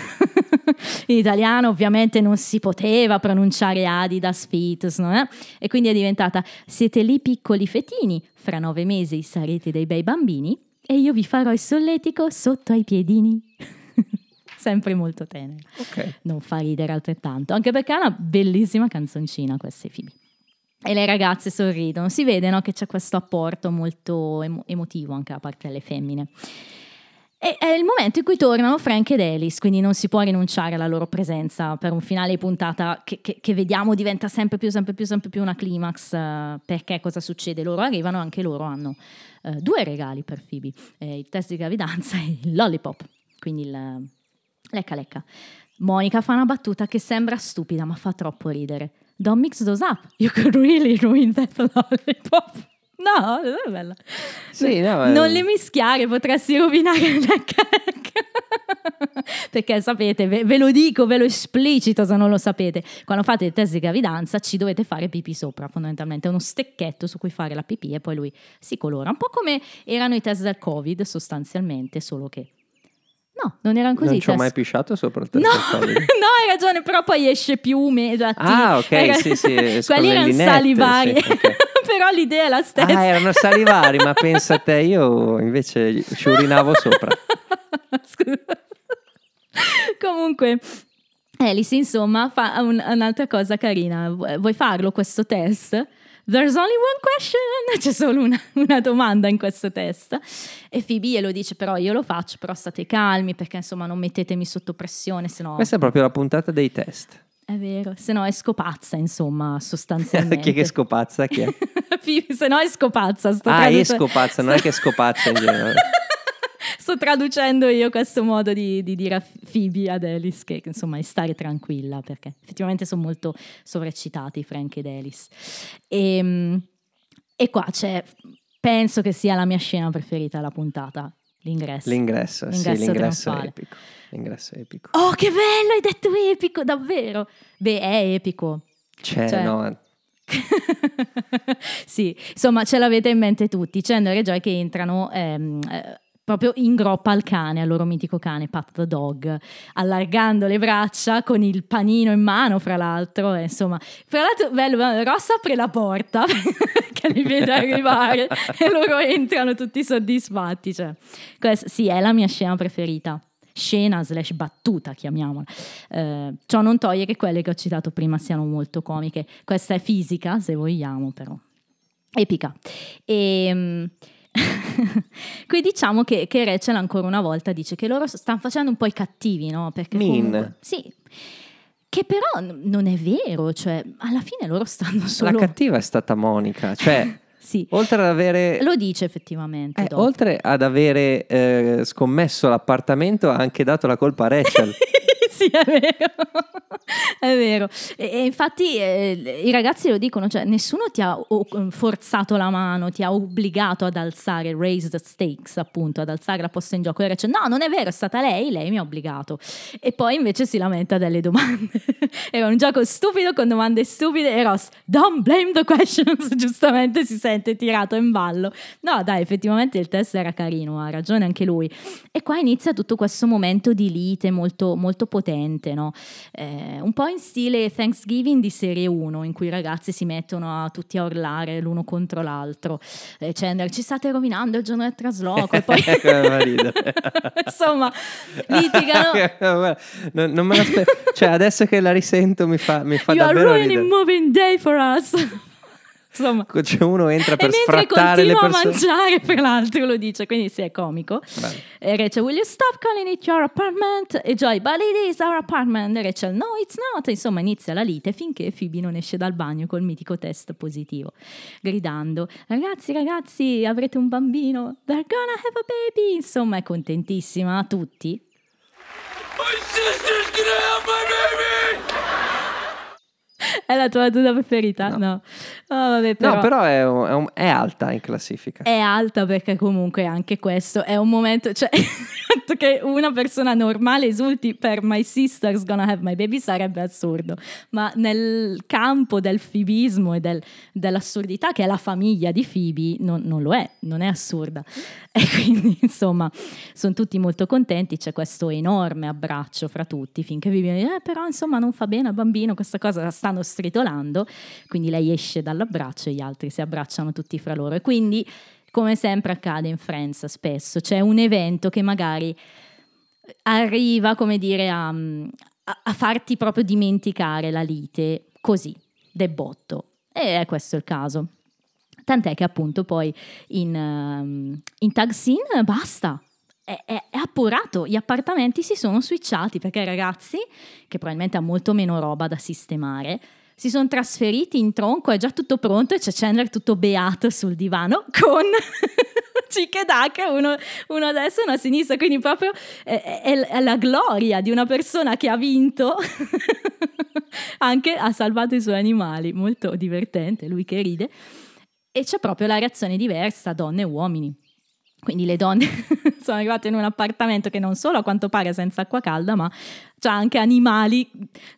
In italiano ovviamente non si poteva pronunciare Adidas Fetus, no? Eh? E quindi è diventata Siete lì piccoli fetini, fra nove mesi sarete dei bei bambini e io vi farò il solletico sotto ai piedini. Sempre molto tenera. Ok. Non fa ridere altrettanto, anche perché è una bellissima canzoncina queste Phoebe. E le ragazze sorridono, si vede no, che c'è questo apporto molto emo- emotivo anche da parte delle femmine. E è il momento in cui tornano Frank ed Alice, quindi non si può rinunciare alla loro presenza per un finale di puntata che, che- che vediamo diventa sempre più, sempre più, sempre più una climax. eh, perché cosa succede? Loro arrivano, anche loro hanno eh, due regali per Phoebe, eh, il test di gravidanza e il lollipop, quindi il lecca lecca. Monica fa una battuta che sembra stupida ma fa troppo ridere. Don't mix those up, you could really ruin that lollipop. No, non è bella. Sì, no, eh. Non le mischiare, potresti rovinare il lecca lecca. Perché sapete, ve, ve lo dico, ve lo esplicito se non lo sapete. Quando fate il test di gravidanza ci dovete fare pipì sopra, fondamentalmente è uno stecchetto su cui fare la pipì e poi lui si colora. Un po' come erano i test del Covid sostanzialmente, solo che... No, non erano così. Non ci ho mai pisciato sopra il test No, hai ragione, però poi esce più umedo. Ah, ok, sì, sì, escono Quelli erano linette, salivari, sì, ok. però l'idea è la stessa. Ah, erano salivari, ma pensa a te, io invece ci urinavo sopra. Scusa. Comunque, Alice, insomma, fa un- un'altra cosa carina. Vu- Vuoi farlo questo test? There's only one question. C'è solo una, una domanda in questo test. E Phoebe glielo dice, però io lo faccio, però state calmi perché insomma non mettetemi sotto pressione, se no... Questa è proprio la puntata dei test. È vero, se no è scopazza, insomma, sostanzialmente. Chi è che scopazza? Chi è? Se no è scopazza. Sto Ah, è scopazza, non è che scopazza in genere. Sto traducendo io questo modo di, di dire a Phoebe ad Alice che insomma è stare tranquilla perché effettivamente sono molto sovraccitati Frank ed Alice. E, e qua c'è, penso che sia la mia scena preferita della puntata, l'ingresso. L'ingresso, sì, L'ingresso l'ingresso è epico. L'ingresso è epico. Oh, che bello, hai detto epico, davvero. Beh, è epico. Cioè, Cioè- no, sì, insomma, ce l'avete in mente tutti. Chandler e Joy che entrano ehm, eh, proprio in groppa al cane, al loro mitico cane, Pat the Dog, allargando le braccia con il panino in mano, fra l'altro. e insomma, fra l'altro, bello, Ross apre la porta che li vede arrivare e loro entrano tutti soddisfatti. Cioè, questa, sì, è la mia scena preferita. Scena slash battuta, chiamiamola. Eh, ciò non toglie che quelle che ho citato prima siano molto comiche. Questa è fisica, se vogliamo, però. Epica. E. Qui diciamo che, che Rachel ancora una volta dice che loro stanno facendo un po' i cattivi, no? Perché Mean. comunque- sì, che però n- non è vero, cioè alla fine loro stanno solo... la cattiva è stata Monica. Cioè, Sì, oltre ad avere... lo dice effettivamente. eh, oltre ad avere eh, scommesso l'appartamento, ha anche dato la colpa a Rachel. sì, è vero. è vero. E, e infatti eh, i ragazzi lo dicono, cioè nessuno ti ha o- forzato la mano, ti ha obbligato ad alzare, raise the stakes, appunto, ad alzare la posta in gioco. E dice, no, non è vero, è stata lei, lei mi ha obbligato. E poi invece si lamenta delle domande. Era un gioco stupido con domande stupide e Ross, don't blame the questions, giustamente si sente tirato in ballo. No, dai, effettivamente il test era carino, ha ragione anche lui. E qua inizia tutto questo momento di lite molto, molto potente, no? Eh, un po' in stile Thanksgiving di serie 1, in cui i ragazzi si mettono a tutti a urlare l'uno contro l'altro. E Chandler, ci state rovinando il giorno del trasloco. E poi, insomma, litigano. Non, non me l'aspetto. Cioè, adesso che la risento mi fa, mi fa You are davvero ruining ridere. moving day for us. Insomma. Cioè uno entra per e mentre sfrattare le continua a persone. mangiare, per l'altro lo dice, quindi sì, è comico. E Rachel, will you stop calling it your apartment? E Joy, but it is our apartment. E Rachel, no, it's not. Insomma, inizia la lite finché Phoebe non esce dal bagno col mitico test positivo, gridando, ragazzi, ragazzi, avrete un bambino. They're gonna have a baby. Insomma, è contentissima, tutti. È la tua battuta preferita? No. Ah, vabbè, però... No, però è, un- è un- è alta in classifica. È alta perché comunque anche questo è un momento, cioè che una persona normale esulti per My sister's gonna have my baby sarebbe assurdo, ma nel campo del fibismo e del- dell'assurdità che è la famiglia di Phoebe non, non lo è, non è assurda. E quindi insomma sono tutti molto contenti, c'è questo enorme abbraccio fra tutti finché dice eh, però insomma non fa bene al bambino, questa cosa la stanno stritolando, quindi lei esce dall'abbraccio e gli altri si abbracciano tutti fra loro e quindi come sempre accade in Friends spesso, c'è un evento che magari arriva, come dire, a, a- a farti proprio dimenticare la lite così, de botto. E è questo il caso. Tant'è che appunto poi in, ehm, in tag scene basta. È, è- è appurato, gli appartamenti si sono switchati perché i ragazzi, che probabilmente ha molto meno roba da sistemare, si sono trasferiti in tronco, è già tutto pronto e c'è Chandler tutto beato sul divano con Chick e Duck, uno, uno a destra e uno a sinistra, quindi proprio è, è- la gloria di una persona che ha vinto, anche ha salvato i suoi animali, molto divertente, lui che ride, e c'è proprio la reazione diversa, donne e uomini. Quindi le donne sono arrivate in un appartamento che non solo a quanto pare è senza acqua calda, ma c'ha anche animali,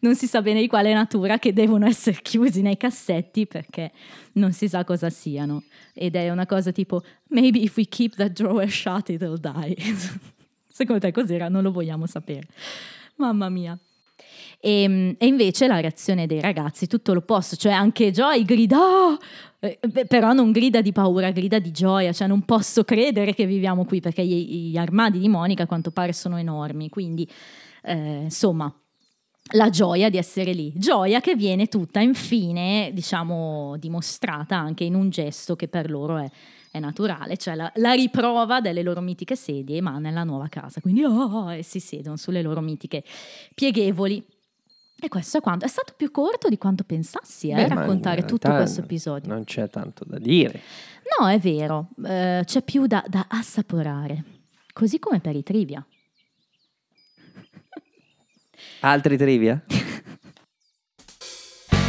non si sa bene di quale natura, che devono essere chiusi nei cassetti perché non si sa cosa siano. Ed è una cosa tipo, maybe if we keep that drawer shut it'll die. Secondo te cos'era? Non lo vogliamo sapere. Mamma mia. E, e invece la reazione dei ragazzi, tutto l'opposto, cioè anche Joy grida, beh, però non grida di paura, grida di gioia, cioè non posso credere che viviamo qui perché gli, gli armadi di Monica a quanto pare sono enormi, quindi eh, insomma la gioia di essere lì, gioia che viene tutta infine diciamo dimostrata anche in un gesto che per loro è, è naturale, cioè la, la riprova delle loro mitiche sedie ma nella nuova casa, quindi oh, e si siedono sulle loro mitiche pieghevoli. E questo è quanto. È stato più corto di quanto pensassi, eh, Beh, raccontare tutto questo episodio. Non c'è tanto da dire. No, è vero, eh, c'è più da, da assaporare, così come per i trivia. Altri trivia?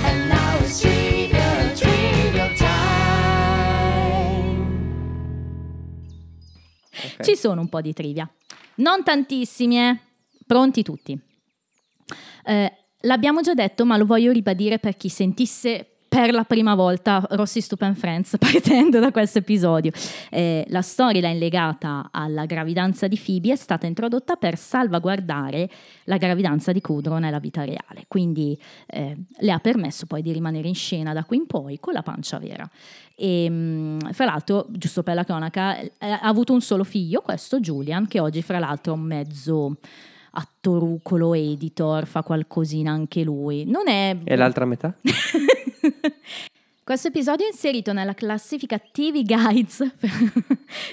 And now it's trivia, trivia time. Ok. Ci sono un po' di trivia, non tantissimi, eh. pronti tutti. Eh, l'abbiamo già detto, ma lo voglio ribadire per chi sentisse per la prima volta Rossi Stupid Friends partendo da questo episodio. Eh, la storyline legata alla gravidanza di Phoebe è stata introdotta per salvaguardare la gravidanza di Kudrow nella vita reale, quindi eh, le ha permesso poi di rimanere in scena da qui in poi con la pancia vera. E mh, fra l'altro, giusto per la cronaca, eh, ha avuto un solo figlio, questo Julian, che oggi fra l'altro è un mezzo attorucolo, editor, fa qualcosina anche lui. Non è... E l'altra metà? Questo episodio è inserito nella classifica TV Guides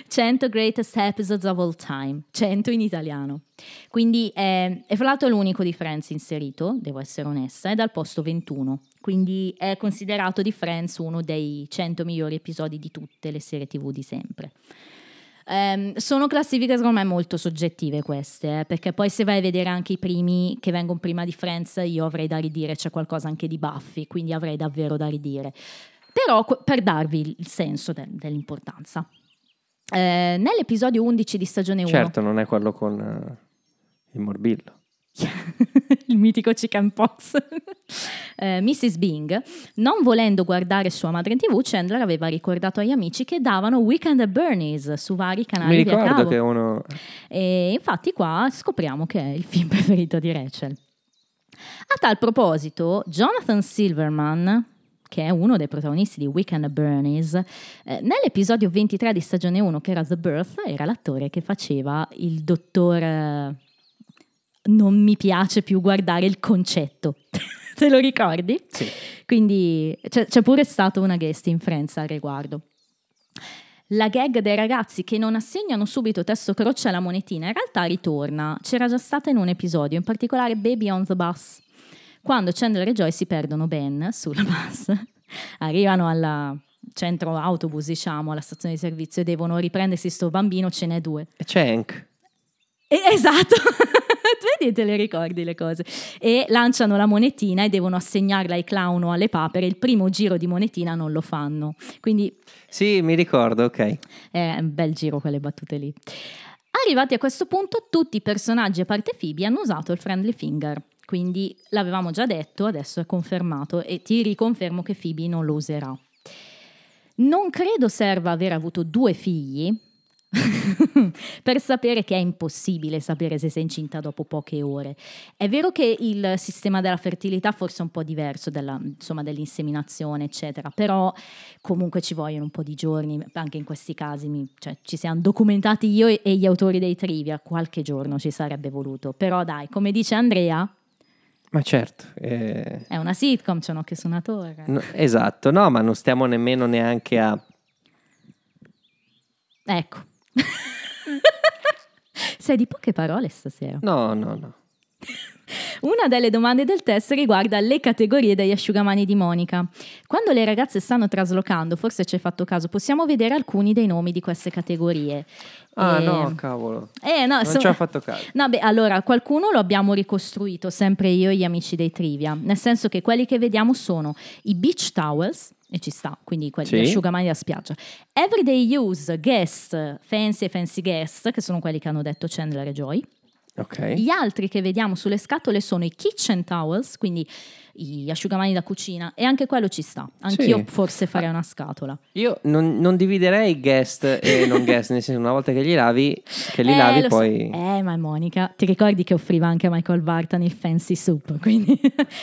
100 Greatest Episodes of All Time, 100 in italiano. Quindi è, è fra l'altro l'unico di Friends inserito, devo essere onesta, è dal posto 21. Quindi è considerato di Friends uno dei 100 migliori episodi di tutte le serie TV di sempre. Ehm, sono classifiche secondo me molto soggettive queste, eh, perché poi se vai a vedere anche i primi che vengono prima di Friends, io avrei da ridire, c'è qualcosa anche di Buffy, quindi avrei davvero da ridire. Però per darvi il senso de- dell'importanza. Eh, nell'episodio 11 di stagione 1, Certo, non è quello con eh, il morbillo. il mitico chicken pox, eh, Mrs. Bing, non volendo guardare sua madre in tv, Chandler aveva ricordato agli amici che davano Weekend at Bernie's su vari canali Mi ricordo che uno... E infatti qua scopriamo che è il film preferito di Rachel. A tal proposito, Jonathan Silverman, che è uno dei protagonisti di Weekend at Bernie's, eh, nell'episodio 23 di stagione 1, che era The Birth, era l'attore che faceva il dottor... eh, non mi piace più guardare il concetto. Te lo ricordi? Sì. Quindi c'è, c'è pure stata una guest in Friends al riguardo. La gag dei ragazzi che non assegnano subito testo croce alla monetina in realtà ritorna. C'era già stata in un episodio, in particolare Baby on the Bus. Quando Chandler e Joy si perdono Ben sulla bus, arrivano al centro autobus, diciamo, alla stazione di servizio e devono riprendersi sto bambino, ce n'è due. E c'è Hank. E- esatto, vedi te le ricordi le cose. E lanciano la monetina e devono assegnarla ai clown o alle papere. Il primo giro di monetina non lo fanno. Quindi Sì, mi ricordo, ok. è un bel giro quelle battute lì. Arrivati a questo punto, tutti i personaggi, a parte Phoebe, hanno usato il friendly finger. Quindi l'avevamo già detto, adesso è confermato e ti riconfermo che Phoebe non lo userà. Non credo serva aver avuto due figli per sapere che è impossibile sapere se sei incinta dopo poche ore. È vero che il sistema della fertilità forse è un po' diverso della- insomma, dell'inseminazione, eccetera, però comunque ci vogliono un po' di giorni, anche in questi casi mi- cioè, ci siamo documentati io e, e gli autori dei trivia, qualche giorno ci sarebbe voluto. Però dai, come dice Andrea, Ma certo. eh, è una sitcom, c'è un occhio suonatore. no, esatto, no, ma non stiamo nemmeno neanche a... Ecco. Sei di poche parole stasera. No, no, no. Una delle domande del test riguarda le categorie degli asciugamani di Monica. Quando le ragazze stanno traslocando, forse ci hai fatto caso, possiamo vedere alcuni dei nomi di queste categorie. Ah, Eh, no, cavolo. Eh, no, Non so- ci ho fatto caso. No, beh, allora, qualcuno lo abbiamo ricostruito, sempre io e gli amici dei trivia, nel senso che quelli che vediamo sono i beach towels, e ci sta, quindi quelli Sì. asciugamani da spiaggia, everyday use, guest, fancy e fancy guest, che sono quelli che hanno detto Chandler e Joy, Ok. gli altri che vediamo sulle scatole sono i kitchen towels, quindi gli asciugamani da cucina, e anche quello ci sta. Anch'io Sì. forse farei una scatola. Io non, non dividerei guest e non guest, nel senso una volta che li lavi, che li Eh, lavi lo so. poi... Eh, ma Monica, ti ricordi che offriva anche a Michael Barton il fancy soup? Quindi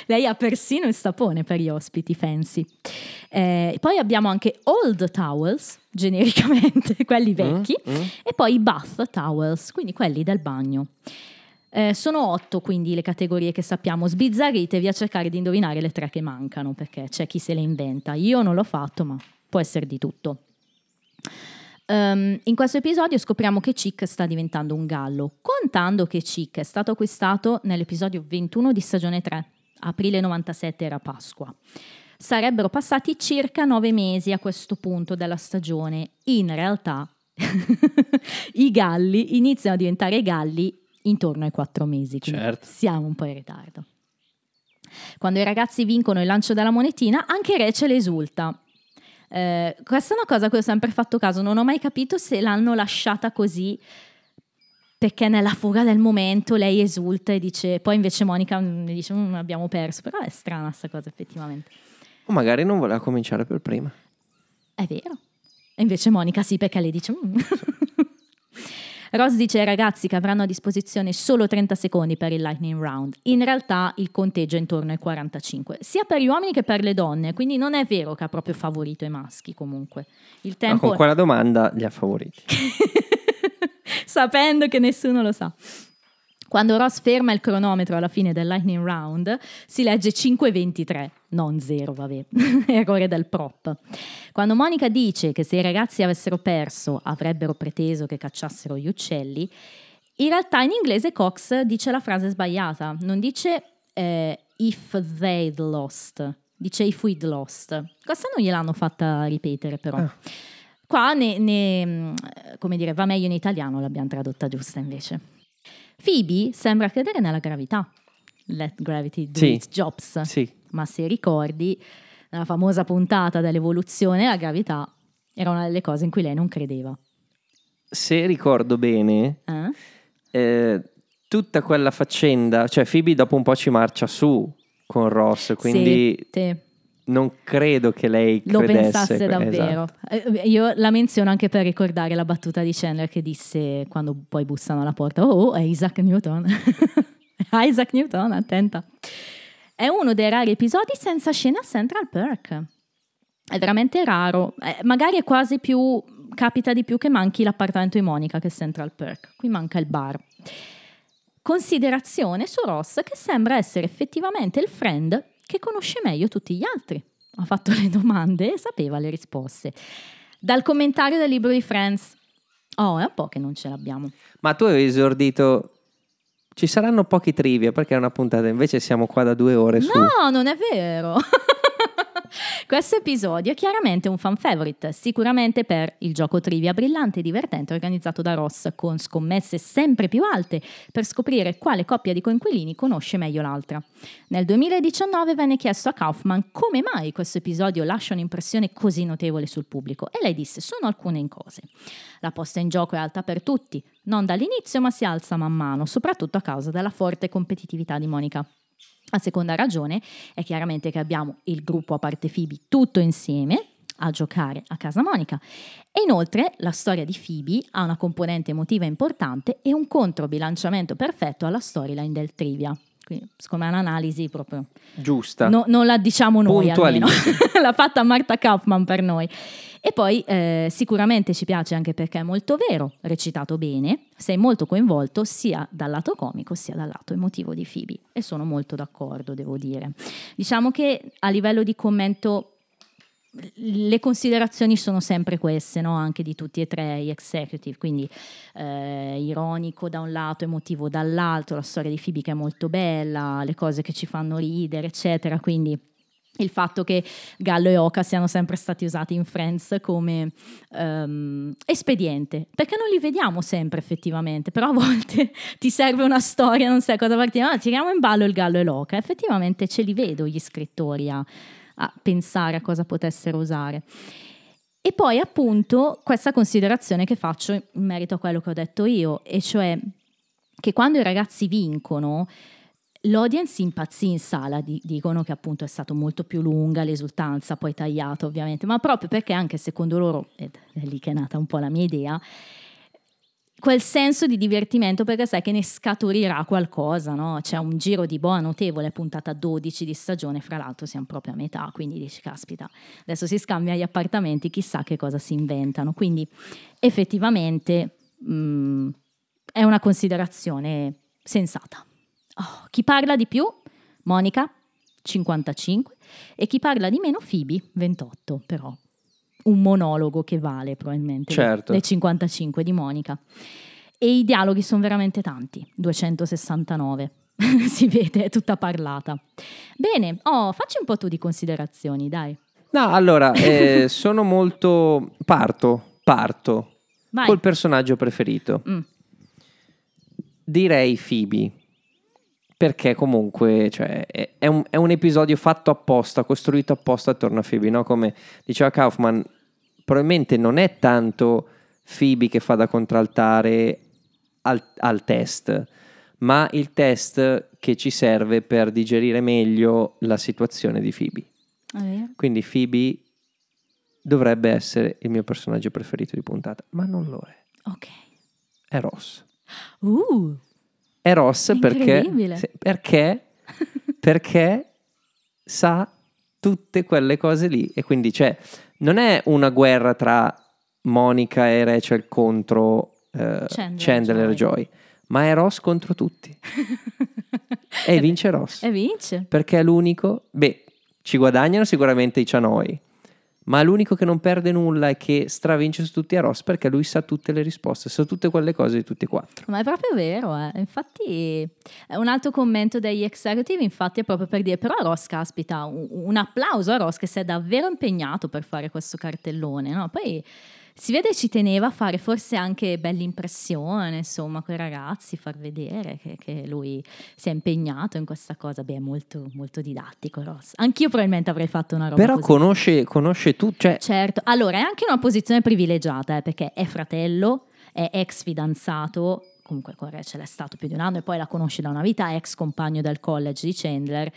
lei ha persino il sapone per gli ospiti fancy. Eh, poi abbiamo anche old towels, genericamente, quelli vecchi, mm. e poi i bath towels, quindi quelli del bagno. Eh, sono otto quindi le categorie che sappiamo. Sbizzarritevi a cercare di indovinare le tre che mancano, perché c'è chi se le inventa. Io non l'ho fatto, ma può essere di tutto. Ehm, in questo episodio scopriamo che Chick sta diventando un gallo, contando che Chick è stato acquistato nell'episodio 21 di stagione 3, aprile 97 era Pasqua. Sarebbero passati circa nove mesi a questo punto della stagione. In realtà i galli iniziano a diventare galli intorno ai quattro mesi, quindi Certo. siamo un po' in ritardo. Quando i ragazzi vincono il lancio della monetina, anche Rachel esulta. Eh, questa è una cosa a cui ho sempre fatto caso, non ho mai capito se l'hanno lasciata così perché nella fuga del momento lei esulta e dice, poi invece Monica mm, dice "Mm, abbiamo perso, però è strana questa cosa effettivamente. O magari non voleva cominciare per prima. È vero. E invece Monica sì, perché lei dice... "Mm". Ross dice ai ragazzi che avranno a disposizione solo 30 secondi per il lightning round. In realtà il conteggio è intorno ai 45, sia per gli uomini che per le donne, quindi non è vero che ha proprio favorito i maschi comunque. Il Ma tempo con quella domanda li ha favoriti. sapendo che nessuno lo sa. Quando Ross ferma il cronometro alla fine del lightning round, si legge 5.23, non 0, vabbè, errore del prop. Quando Monica dice che se i ragazzi avessero perso avrebbero preteso che cacciassero gli uccelli, in realtà in inglese Cox dice la frase sbagliata, non dice eh, if they'd lost, dice if we'd lost. Questa non gliel'hanno fatta ripetere però. Ah. Qua ne, ne, mm, come dire, va meglio in italiano, l'abbiamo tradotta giusta invece. Phoebe sembra credere nella gravità. Let gravity do Sì. its jobs. Sì. Ma se ricordi, nella famosa puntata dell'evoluzione, la gravità era una delle cose in cui lei non credeva. Se ricordo bene, Eh? eh, tutta quella faccenda, cioè Phoebe dopo un po' ci marcia su con Ross, quindi Sì, sì. Non credo che lei lo pensasse davvero. esatto. Eh, Io la menziono anche per ricordare la battuta di Chandler che disse quando poi bussano alla porta: Oh, è Isaac Newton. Isaac Newton, attenta. È uno dei rari episodi senza scena a Central Perk. È veramente raro. Eh, magari è quasi più. Capita di più che manchi l'appartamento di Monica che Central Perk. Qui manca il bar. Considerazione su Ross che sembra essere effettivamente il friend che conosce meglio tutti gli altri. Ha fatto le domande e sapeva le risposte. Dal commentario del libro di Friends. Oh, è un po' che non ce l'abbiamo. Ma tu avevi esordito. Ci saranno pochi trivia perché è una puntata, invece siamo qua da due ore su. No, non è vero. Questo episodio è chiaramente un fan favorite, sicuramente per il gioco trivia brillante e divertente organizzato da Ross con scommesse sempre più alte per scoprire quale coppia di coinquilini conosce meglio l'altra. Nel 2019 venne chiesto a Kaufman come mai questo episodio lascia un'impressione così notevole sul pubblico e lei disse sono alcune cose. La posta in gioco è alta per tutti, non dall'inizio ma si alza man mano, soprattutto a causa della forte competitività di Monica. La seconda ragione è chiaramente che abbiamo il gruppo a parte Phoebe tutto insieme a giocare a casa Monica e inoltre la storia di Phoebe ha una componente emotiva importante e un controbilanciamento perfetto alla storyline del trivia. Quindi, secondo me è un'analisi proprio Giusta. No- non la diciamo noi. L'ha fatta Marta Kaufman per noi. E poi eh, sicuramente ci piace anche perché è molto vero, recitato bene, sei molto coinvolto sia dal lato comico sia dal lato emotivo di Phoebe. E sono molto d'accordo, devo dire. Diciamo che a livello di commento le considerazioni sono sempre queste, no? anche di tutti e tre gli executive, quindi eh, ironico da un lato, emotivo dall'altro, la storia di che è molto bella, le cose che ci fanno ridere, eccetera, quindi il fatto che Gallo e Oka siano sempre stati usati in Friends come ehm, espediente, perché non li vediamo sempre effettivamente, però a volte ti serve una storia, non sai cosa partire, ah, tiriamo in ballo il Gallo e l'Oca, effettivamente ce li vedo gli scrittori a, a pensare a cosa potessero usare. E poi appunto questa considerazione che faccio in merito a quello che ho detto io, e cioè che quando i ragazzi vincono, l'audience impazzì in sala, di- dicono che appunto è stata molto più lunga l'esultanza, poi tagliata ovviamente, ma proprio perché anche secondo loro, ed è lì che è nata un po' la mia idea, quel senso di divertimento perché sai che ne scaturirà qualcosa, no? C'è un giro di boa notevole, puntata 12 di stagione, fra l'altro siamo proprio a metà, quindi dici caspita, adesso si scambia gli appartamenti, chissà che cosa si inventano. Quindi effettivamente mh, è una considerazione sensata. Oh, chi parla di più? Monica, 55, e chi parla di meno? Phoebe, 28, però un monologo che vale probabilmente Certo. le 55 di Monica. E i dialoghi sono veramente tanti, 269. si vede, è tutta parlata. Bene, oh, facci un po' tu di considerazioni, dai. No, allora, eh, sono molto... Parto, parto. Vai. Col personaggio preferito. Mm. Direi Phoebe. Perché comunque cioè, è, un, è un episodio fatto apposta, costruito apposta attorno a Phoebe, no? Come diceva Kaufman, probabilmente non è tanto Phoebe che fa da contraltare al, al test, ma il test che ci serve per digerire meglio la situazione di Phoebe. Vero? Quindi Phoebe dovrebbe essere il mio personaggio preferito di puntata, ma non lo è. Ok. È Ross. Uh, È Ross perché, Incredibile. sì, perché, perché sa tutte quelle cose lì. E quindi cioè, non è una guerra tra Monica e Rachel contro eh, Chandler, Chandler, e Joy. Joy, ma è Ross contro tutti. e vince Ross. e vince. Perché è l'unico, beh, ci guadagnano sicuramente i Cianoi, ma l'unico che non perde nulla e che stravince su tutti è Ross perché lui sa tutte le risposte, sa tutte quelle cose di tutti e quattro. Ma è proprio vero, eh. infatti è un altro commento degli executive infatti è proprio per dire, però Ross caspita, un, un applauso a Ross che si è davvero impegnato per fare questo cartellone, no? Poi si vede ci teneva a fare forse anche bella impressione, insomma, con i ragazzi, far vedere che, che lui si è impegnato in questa cosa, beh, è molto, molto didattico Ross. Anch'io probabilmente avrei fatto una roba Però così. conosce, conosce tu, cioè Certo, allora è anche una posizione privilegiata eh, perché è fratello, è ex fidanzato, comunque con Rachel è stato più di un anno e poi la conosce da una vita, ex compagno del college di Chandler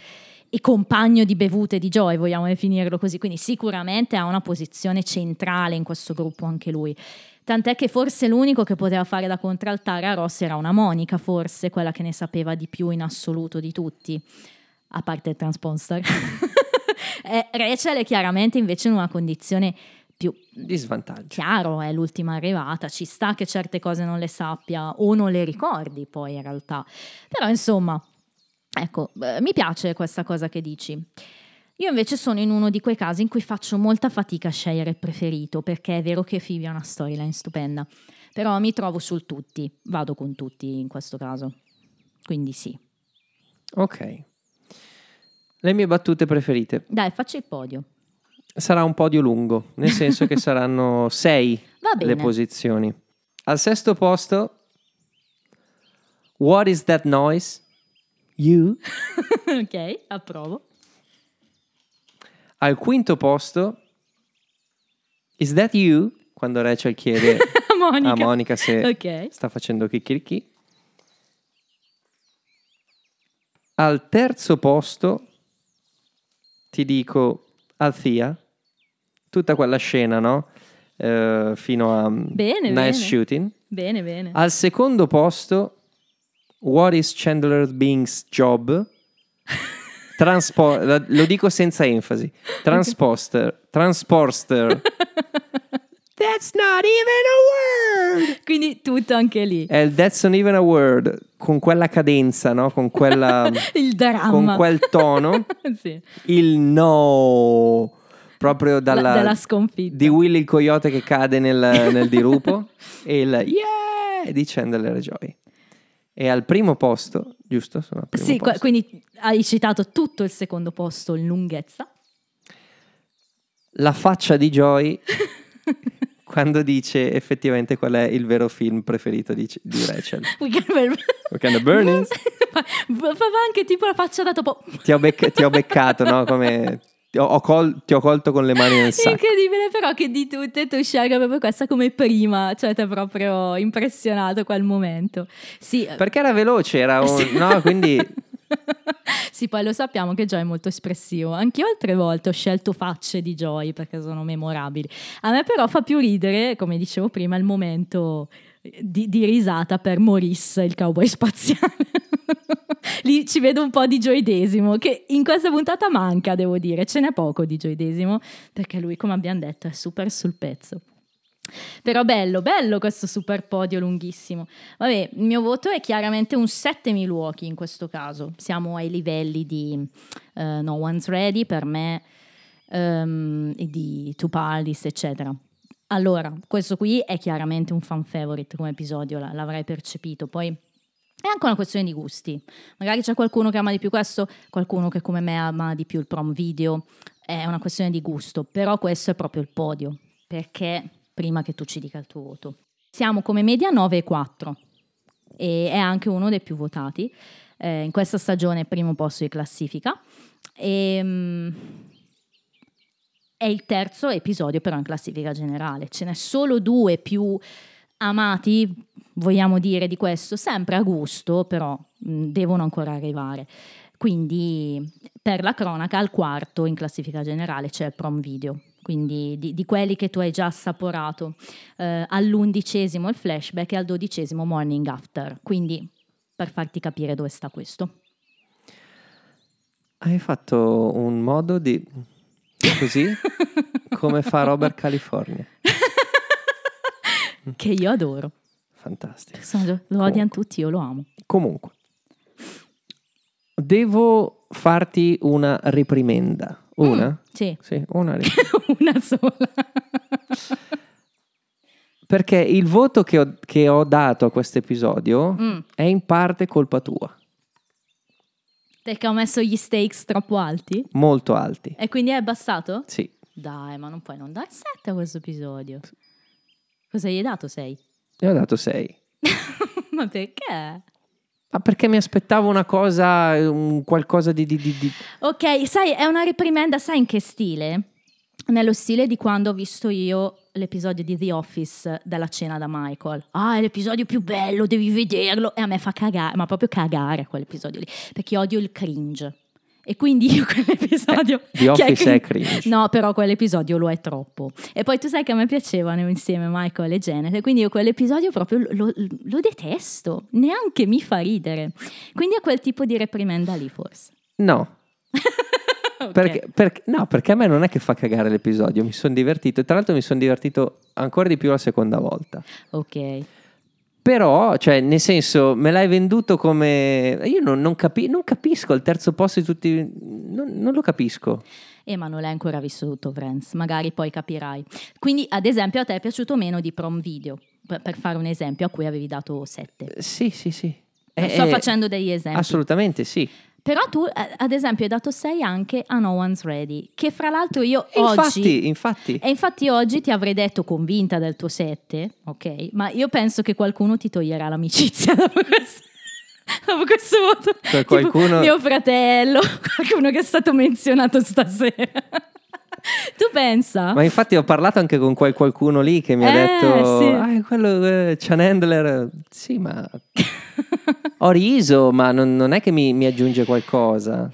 e compagno di bevute di Joy, vogliamo definirlo così, quindi sicuramente ha una posizione centrale in questo gruppo anche lui. Tant'è che forse l'unico che poteva fare da contraltare a Ross era una Monica, forse quella che ne sapeva di più in assoluto di tutti, a parte il transponstar. Eh, Rachel è chiaramente invece in una condizione più di svantaggio. chiaro, è l'ultima arrivata, ci sta che certe cose non le sappia o non le ricordi poi in realtà. Però insomma, Ecco, eh, mi piace questa cosa che dici. Io invece sono in uno di quei casi in cui faccio molta fatica a scegliere il preferito, perché è vero che Phoebe ha una storyline stupenda, però mi trovo sul tutti, vado con tutti in questo caso. Quindi sì. Ok. Le mie battute preferite. Dai, faccio il podio. Sarà un podio lungo, nel senso che saranno sei le posizioni. Al sesto posto, What is that noise? You. ok, approvo. Al quinto posto, Is that you? Quando Rachel chiede Monica. a Monica se Ok. sta facendo chicchirichì. Al terzo posto, ti dico Althea, tutta quella scena, no? Eh, fino a Bene, Nice bene. Shooting. Bene, bene. Al secondo posto, What is Chandler Bing's job? Transpo- la- lo dico senza enfasi. Transposter. Transporster. That's not even a word. Quindi tutto anche lì. È il That's not even a word. Con quella cadenza, no? Con quella. Il dramma. con quel tono. sì. Il no. Proprio dalla. dalla sconfitta. Di Willy il coyote che cade nel, nel dirupo. e il yeah di Chandler Joy. E al primo posto, giusto? Primo Sì, posto. quindi hai citato tutto il secondo posto in lunghezza. La faccia di Joy quando dice effettivamente qual è il vero film preferito di, di Rachel. Weekend at Bernie's. Fa fa anche tipo la faccia da topo. Ti ho, bec- ti ho beccato, no? Come ti ho, col- ti ho colto con le mani nel sacco. Incredibile però che di tutte tu scelga proprio questa come prima, cioè ti ha proprio impressionato quel momento. Sì, eh, Perché era veloce, era un... Sì. No, quindi... sì, poi lo sappiamo che Joy è molto espressivo. Anch'io altre volte ho scelto facce di Joy perché sono memorabili. A me però fa più ridere, come dicevo prima, il momento di, di risata per Maurice, il cowboy spaziale. Lì ci vedo un po' di gioidesimo, che in questa puntata manca, devo dire. Ce n'è poco di gioidesimo, perché lui, come abbiamo detto, è super sul pezzo. Però bello, bello questo super podio lunghissimo. Vabbè, il mio voto è chiaramente un 7 Milwaukee in questo caso. Siamo ai livelli di eh, No One's Ready per me, ehm, e di Two Pardis, eccetera. Allora, questo qui è chiaramente un fan favorite come episodio, la- l'avrai percepito. Poi è anche una questione di gusti. Magari c'è qualcuno che ama di più questo, qualcuno che come me ama di più il prom video. È una questione di gusto, però questo è proprio il podio, perché prima che tu ci dica il tuo voto. Siamo come media 9,4 e è anche uno dei più votati. Eh, in questa stagione primo posto di classifica. E, mm, è il terzo episodio però in classifica generale. Ce n'è solo due più amati, vogliamo dire di questo, sempre a gusto, però mh, devono ancora arrivare. Quindi per la cronaca al quarto in classifica generale c'è il prom video, quindi di, di quelli che tu hai già assaporato. Eh, all'undicesimo il flashback e al dodicesimo morning after. Quindi per farti capire dove sta questo. Hai fatto un modo di... Così? Come fa Robert California. che io adoro. Fantastico. Sono- lo odiano tutti, io lo amo. Comunque, devo farti una reprimenda. Una? Sì, Sì, una reprimenda. una sola. Perché il voto che ho, che ho dato a questo episodio Mm. è in parte colpa tua. Perché ho messo gli stakes troppo alti? Molto alti. E quindi è abbassato? Sì. Dai, ma non puoi non dare 7 a questo episodio. Cosa gli hai dato 6? Ne ho dato 6. ma perché? Ma perché mi aspettavo una cosa, un qualcosa di... di- di- di- Ok, sai, è una reprimenda, sai in che stile? Nello stile di quando ho visto io l'episodio di The Office della cena da Michael. Ah, è l'episodio più bello, devi vederlo. E a me fa cagare, ma proprio cagare quell'episodio lì, perché odio il cringe. E quindi io quell'episodio... The che Office è cringe. No, però quell'episodio lo è troppo. E poi tu sai che a me piacevano insieme Michael e Janet, e quindi io quell'episodio proprio lo, lo- lo detesto, neanche mi fa ridere. Quindi è quel tipo di reprimenda lì forse. No, Perché, perché- no, perché a me non è che fa cagare l'episodio, mi sono divertito e tra l'altro mi sono divertito ancora di più la seconda volta. Ok. Però, cioè, nel senso, me l'hai venduto come... Io non, non capi- non capisco il terzo posto di tutti... Non, non lo capisco. Eh, ma non l'hai ancora visto tutto Friends, magari poi capirai. Quindi, ad esempio, a te è piaciuto meno di Prom Video, per, per fare un esempio, a cui avevi dato 7. Eh, Sì, sì, sì. Sto Eh, facendo degli esempi. Assolutamente sì. Però tu, ad esempio, hai dato 6 anche a No One's Ready, che fra l'altro io E oggi... infatti, infatti... E infatti oggi ti avrei detto convinta del tuo 7, ok? Ma io penso che qualcuno ti toglierà l'amicizia dopo questo, dopo questo voto. Per Tipo qualcuno- mio fratello, qualcuno che è stato menzionato stasera. Tu pensa? Ma infatti ho parlato anche con quel qualcuno lì che mi ha Eh, detto, sì. ah, quello, eh, Chan Handler. Sì, ma ho riso, ma non, non è che mi, mi aggiunge qualcosa.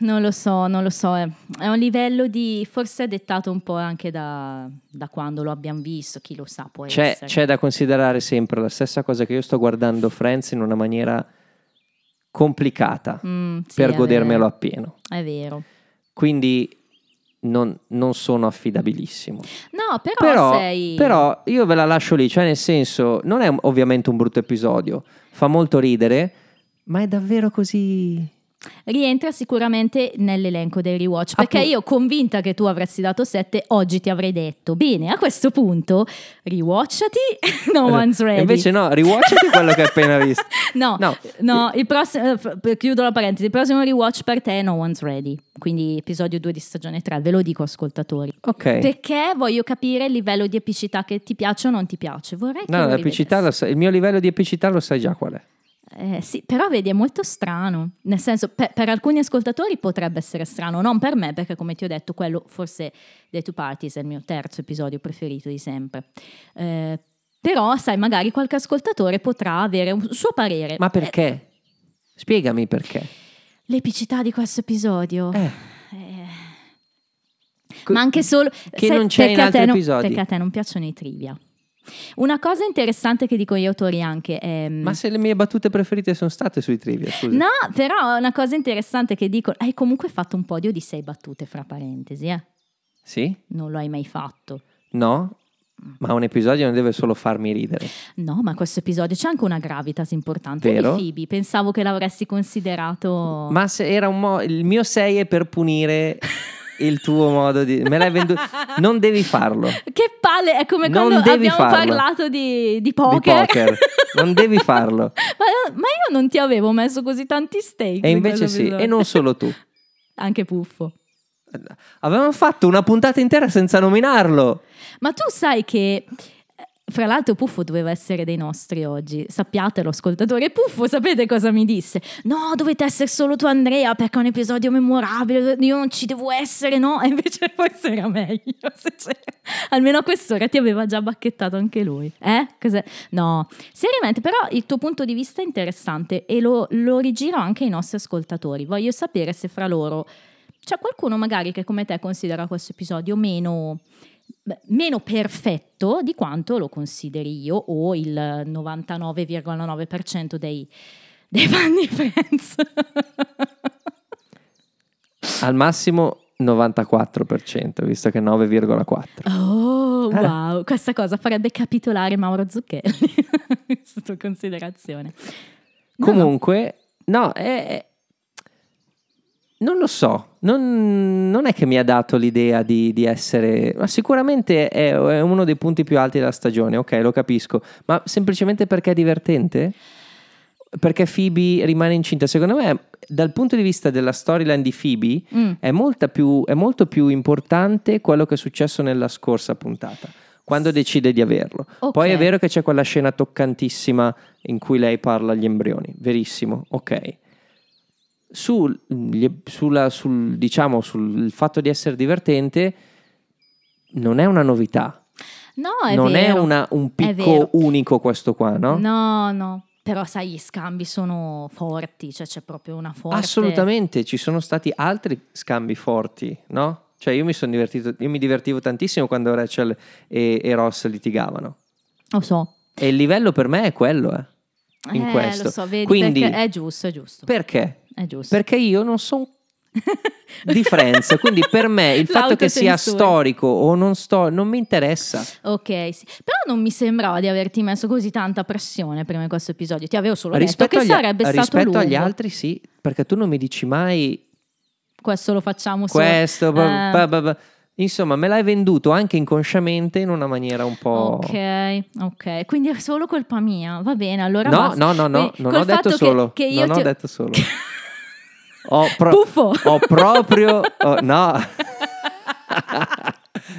Non lo so, non lo so. È, è un livello di... forse è dettato un po' anche da, da quando lo abbiamo visto, chi lo sa può C'è, essere. c'è da considerare sempre la stessa cosa che io sto guardando Friends in una maniera complicata Mm, sì, per godermelo vero. appieno. È vero. Quindi non, non sono affidabilissimo. No, però, Però, sei... però io ve la lascio lì, cioè nel senso, non è ovviamente un brutto episodio, fa molto ridere, ma è davvero così... rientra sicuramente nell'elenco dei rewatch perché Appu- io convinta che tu avresti dato 7 oggi ti avrei detto bene a questo punto rewatchati No One's Ready Invece no, riwatchati quello che hai appena visto. no, no. no, il prossimo eh, chiudo la parentesi il prossimo rewatch per te è No One's Ready quindi episodio 2 di stagione 3 ve lo dico ascoltatori Ok. perché voglio capire il livello di epicità che ti piace o non ti piace vorrei che No, l'epicità lo sai- il mio livello di epicità lo sai già qual è. Eh, sì, però vedi, è molto strano. Nel senso, per, per alcuni ascoltatori potrebbe essere strano, non per me, perché come ti ho detto, quello forse dei Two Parties è il mio terzo episodio preferito di sempre. Eh, però, sai, magari qualche ascoltatore potrà avere un suo parere. Ma Eh, perché? Spiegami perché. l'epicità di questo episodio. Eh, co- Ma anche solo che sai, non c'è in altri non- episodi. perché a te non piacciono i trivia. Una cosa interessante che dico agli autori anche è Ma se le mie battute preferite sono state sui trivia, scusa. No, però una cosa interessante che dico, hai comunque fatto un podio di sei battute fra parentesi, eh? Sì? Non lo hai mai fatto. No? Ma un episodio non deve solo farmi ridere. No, ma questo episodio c'è anche una gravitas importante. Vero. Di Phoebe, pensavo che l'avresti considerato... Ma se era un mo- il mio 6 è per punire il tuo modo di... Me l'hai venduto... Non devi farlo. Che palle, è come Non quando abbiamo farlo. parlato di, di Di poker. poker. Non devi farlo. ma, ma io non ti avevo messo così tanti stake. E in invece sì. episodio. E non solo tu. Anche Puffo. Avevamo fatto una puntata intera senza nominarlo. Ma tu sai che... Fra l'altro Puffo doveva essere dei nostri oggi, sappiatelo ascoltatori. E Puffo sapete cosa mi disse? No, dovete essere solo tu Andrea perché è un episodio memorabile, io non ci devo essere, no? E invece forse era meglio. se c'era. Almeno a quest'ora ti aveva già bacchettato anche lui. Eh? Cos'è? No, seriamente, però il tuo punto di vista è interessante e lo, lo rigiro anche ai nostri ascoltatori. Voglio sapere se fra loro c'è qualcuno magari che come te considera questo episodio meno, meno perfetto di quanto lo consideri io o il 99,9% dei, dei fan di Friends. Al massimo 94%, visto che 9,4%. Oh, wow, questa cosa farebbe capitolare Mauro Zucchelli, sotto considerazione. No, no. Comunque, no, è... è- Non lo so, non, non è che mi ha dato l'idea di, di essere... Ma sicuramente è, è uno dei punti più alti della stagione, ok, lo capisco, ma semplicemente perché è divertente? Perché Phoebe rimane incinta. Secondo me, dal punto di vista della storyline di Phoebe, Mm. è, molta più- è molto più importante quello che è successo nella scorsa puntata, quando decide di averlo. Ok. Poi è vero che c'è quella scena toccantissima in cui lei parla agli embrioni, verissimo, ok. Sul, sulla- sul, diciamo, sul fatto di essere divertente non è una novità, No, è non è vero. una- un È picco unico questo qua, no? No, no. Però sai, gli scambi sono forti, cioè c'è proprio una forte... Assolutamente, ci sono stati altri scambi forti, no? Cioè io mi sono divertito, io mi divertivo tantissimo quando Rachel e, e Ross litigavano. Lo so. E il livello per me è quello, eh, in Eh, questo. Lo so, vedi, Quindi, è giusto, è giusto. perché? È giusto. Perché io non sono di Friends, quindi per me il fatto che sia storico o non storico non mi interessa. Ok, sì. però non mi sembrava di averti messo così tanta pressione prima di questo episodio. Ti avevo solo detto che sarebbe stato rispetto lungo. agli altri sì, perché tu non mi dici mai Questo lo facciamo solo. questo, ba- Eh, ba- ba- ba. insomma me l'hai venduto anche inconsciamente in una maniera un po'... Ok, ok, quindi è solo colpa mia. Va bene, allora No, basta. no, no, no, Quindi, non ho detto che- solo, Che, io non ti ho detto solo. Ho, pro- Puffo. ho proprio... ho- no.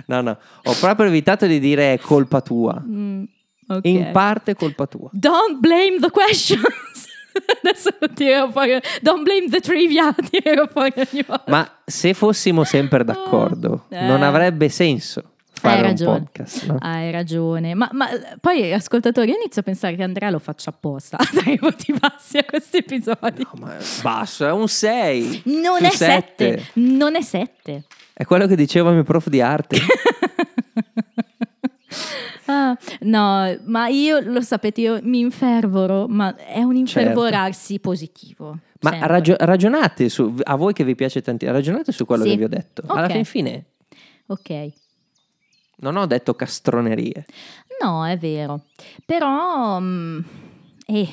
no, no, ho proprio evitato di dire è colpa tua. Mm, ok. In parte è colpa tua. Don't blame the questions. Adesso tirerò fuori. Don't blame the trivia. Tirerò fuori ogni volta. Ma se fossimo sempre d'accordo, Eh. non avrebbe senso fare Hai ragione. podcast. no? Hai ragione. Ma, ma, poi, ascoltatori, io inizio a pensare che Andrea lo faccia apposta. Dare voti bassi a questi episodi. No, ma è basso, è un 6. non è 7. Non è 7. È quello che diceva il mio prof di arte. Ah, no, ma io lo sapete, io mi infervoro, ma è un infervorarsi positivo. Ma ragio- ragionate su, a voi che vi piace tanto, ragionate su quello Sì. che vi ho detto. Alla Ok. fin fine Ok. Non ho detto castronerie. No, è vero. Però, mm, eh,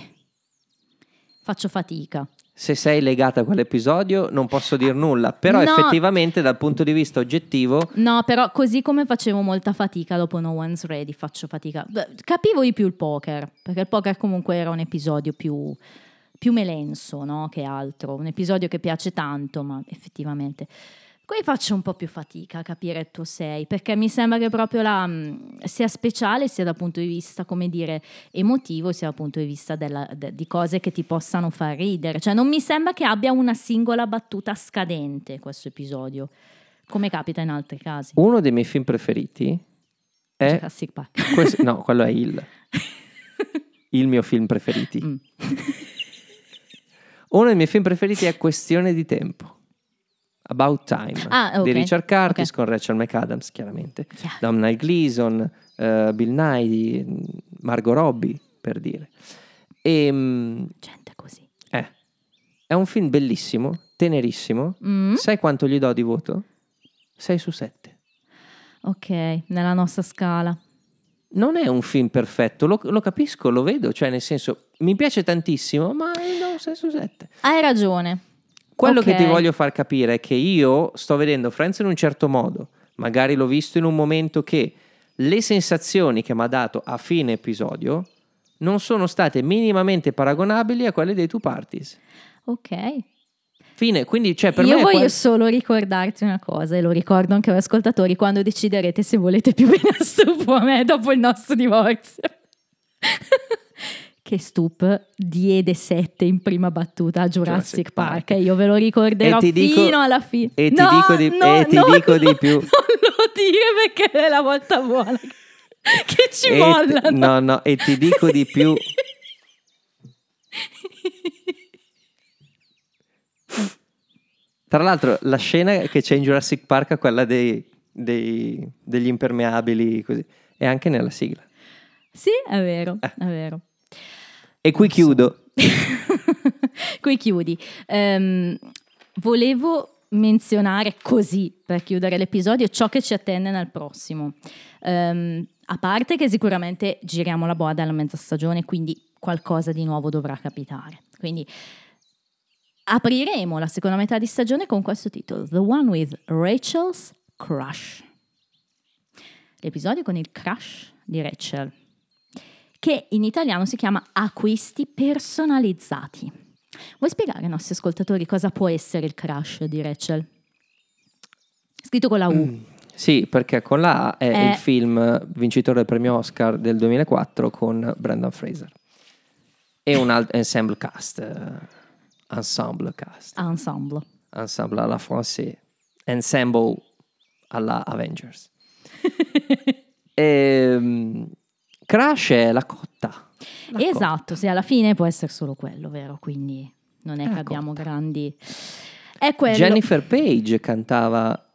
faccio fatica. Se sei legata a quell'episodio non posso dire nulla, però No. effettivamente dal punto di vista oggettivo No, però così come facevo molta fatica dopo No One's Ready, faccio fatica. Capivo di più il poker, perché il poker comunque era un episodio più, più melenso no? che altro, un episodio che piace tanto, ma effettivamente... Qui faccio un po' più fatica a capire il tuo sei, perché mi sembra che proprio la, mh, sia speciale sia dal punto di vista, come dire, emotivo, sia dal punto di vista della- de- di cose che ti possano far ridere. Cioè non mi sembra che abbia una singola battuta scadente questo episodio, come capita in altri casi. uno dei miei film preferiti è Jurassic Park. questo- no, quello è il il mio film preferiti. Mm. Uno dei miei film preferiti è Questione di tempo. About Time Ah, ok. di Richard Curtis Ok. con Rachel McAdams, chiaramente. Chiaro. Domhnall Gleeson, eh, Bill Nighy, Margot Robbie, per dire. E, mm, Gente così. eh, è un film bellissimo, tenerissimo. Mm, Sai quanto gli do di voto? 6 su 7. ok, nella nostra scala. Non è un film perfetto, lo, lo capisco, lo vedo, cioè nel senso mi piace tantissimo, ma un 6 su 7. Hai ragione. Quello che Ok. ti voglio far capire è che io sto vedendo Friends in un certo modo, magari l'ho visto in un momento che le sensazioni che mi ha dato a fine episodio non sono state minimamente paragonabili a quelle dei two parties. Ok. Fine, quindi cioè per Io me voglio quel- solo ricordarti una cosa, e lo ricordo anche agli ascoltatori, quando deciderete se volete più bene a Stup o a me dopo il nostro divorzio. Che Stup diede 7 in prima battuta a Jurassic, Jurassic Park. Park. io ve lo ricorderò ti dico- fino alla fine. e ti No, dico di- no, e ti no, dico di più. Non lo dire perché è la volta buona che- ci E mollano. no, no, e ti dico di più. Tra l'altro, la scena che c'è in Jurassic Park è quella dei- dei- degli impermeabili, così, è anche nella sigla. Sì, è vero, Eh. è vero. E qui chiudo. Qui chiudi. Ehm, volevo menzionare così, per chiudere l'episodio, ciò che ci attende nel prossimo. Ehm, a parte che sicuramente giriamo la boa dalla mezza stagione, quindi qualcosa di nuovo dovrà capitare. Quindi apriremo la seconda metà di stagione con questo titolo, The One with Rachel's Crush. L'episodio con il crush di Rachel che in italiano si chiama acquisti personalizzati. Vuoi spiegare ai nostri ascoltatori cosa può essere il crush di Rachel? Scritto con la U. Sì, perché con la A è Eh. il film vincitore del premio Oscar del 2004 con Brandon Fraser. E un alt- ensemble cast. eh, ensemble cast. Ensemble. Ensemble alla française. Ensemble alla Avengers. Ehm, Crash è la cotta. La Esatto, sì, alla fine può essere solo quello, vero? Quindi non è che Ecco. abbiamo grandi... È quello. Jennifer Page cantava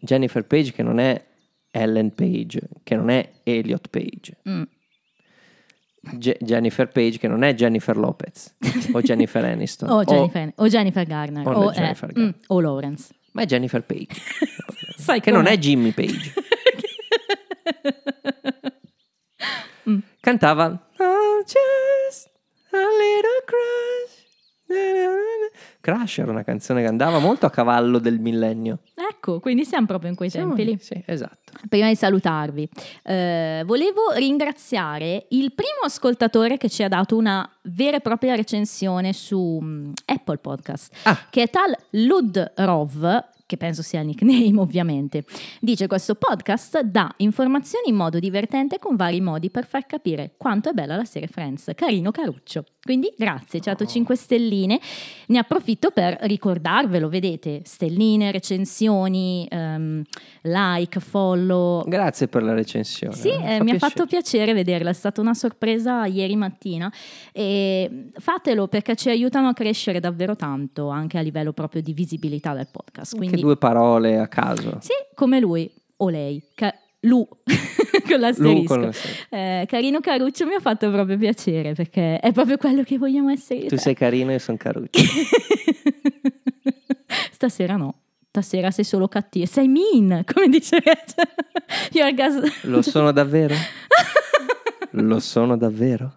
Jennifer Page che non è Ellen Page, che non è Elliot Page. Mm. Je- Jennifer Page, che non è Jennifer Lopez o Jennifer Aniston. O Jennifer, o Jennifer Garner. o O, Jennifer eh, Garner. mm, o Lawrence. Ma è Jennifer Page. Sai che non com'è? è Jimmy Page. Cantava "Oh, just a little crush. Na, na, na, na". Crash era una canzone che andava molto a cavallo del millennio. Ecco, quindi siamo proprio in quei Siamo tempi lì. lì, Sì, esatto. Prima di salutarvi, eh, volevo ringraziare il primo ascoltatore che ci ha dato una vera e propria recensione su mm, Apple Podcast, Ah. che è tal Lud Rov, che penso sia il nickname ovviamente. Dice questo podcast dà informazioni in modo divertente con vari modi per far capire quanto è bella la serie Friends. Carino caruccio. Quindi grazie, dato 5 stelline. Ne approfitto per ricordarvelo, vedete, stelline, recensioni, ehm, like, follow. Grazie per la recensione. Sì, Fa eh, mi ha fatto piacere vederla, è stata una sorpresa ieri mattina e fatelo perché ci aiutano a crescere davvero tanto anche a livello proprio di visibilità del podcast. Quindi due parole a caso. sì, come lui o lei, ca- lu con Lu l'asterisco. con l'asterisco. Eh, carino Caruccio mi ha fatto proprio piacere perché è proprio quello che vogliamo essere. Tu sei carino e sono caruccio. Stasera no. Stasera sei solo cattivo. Sei mean, come dice gas- Lo sono davvero? Lo sono davvero?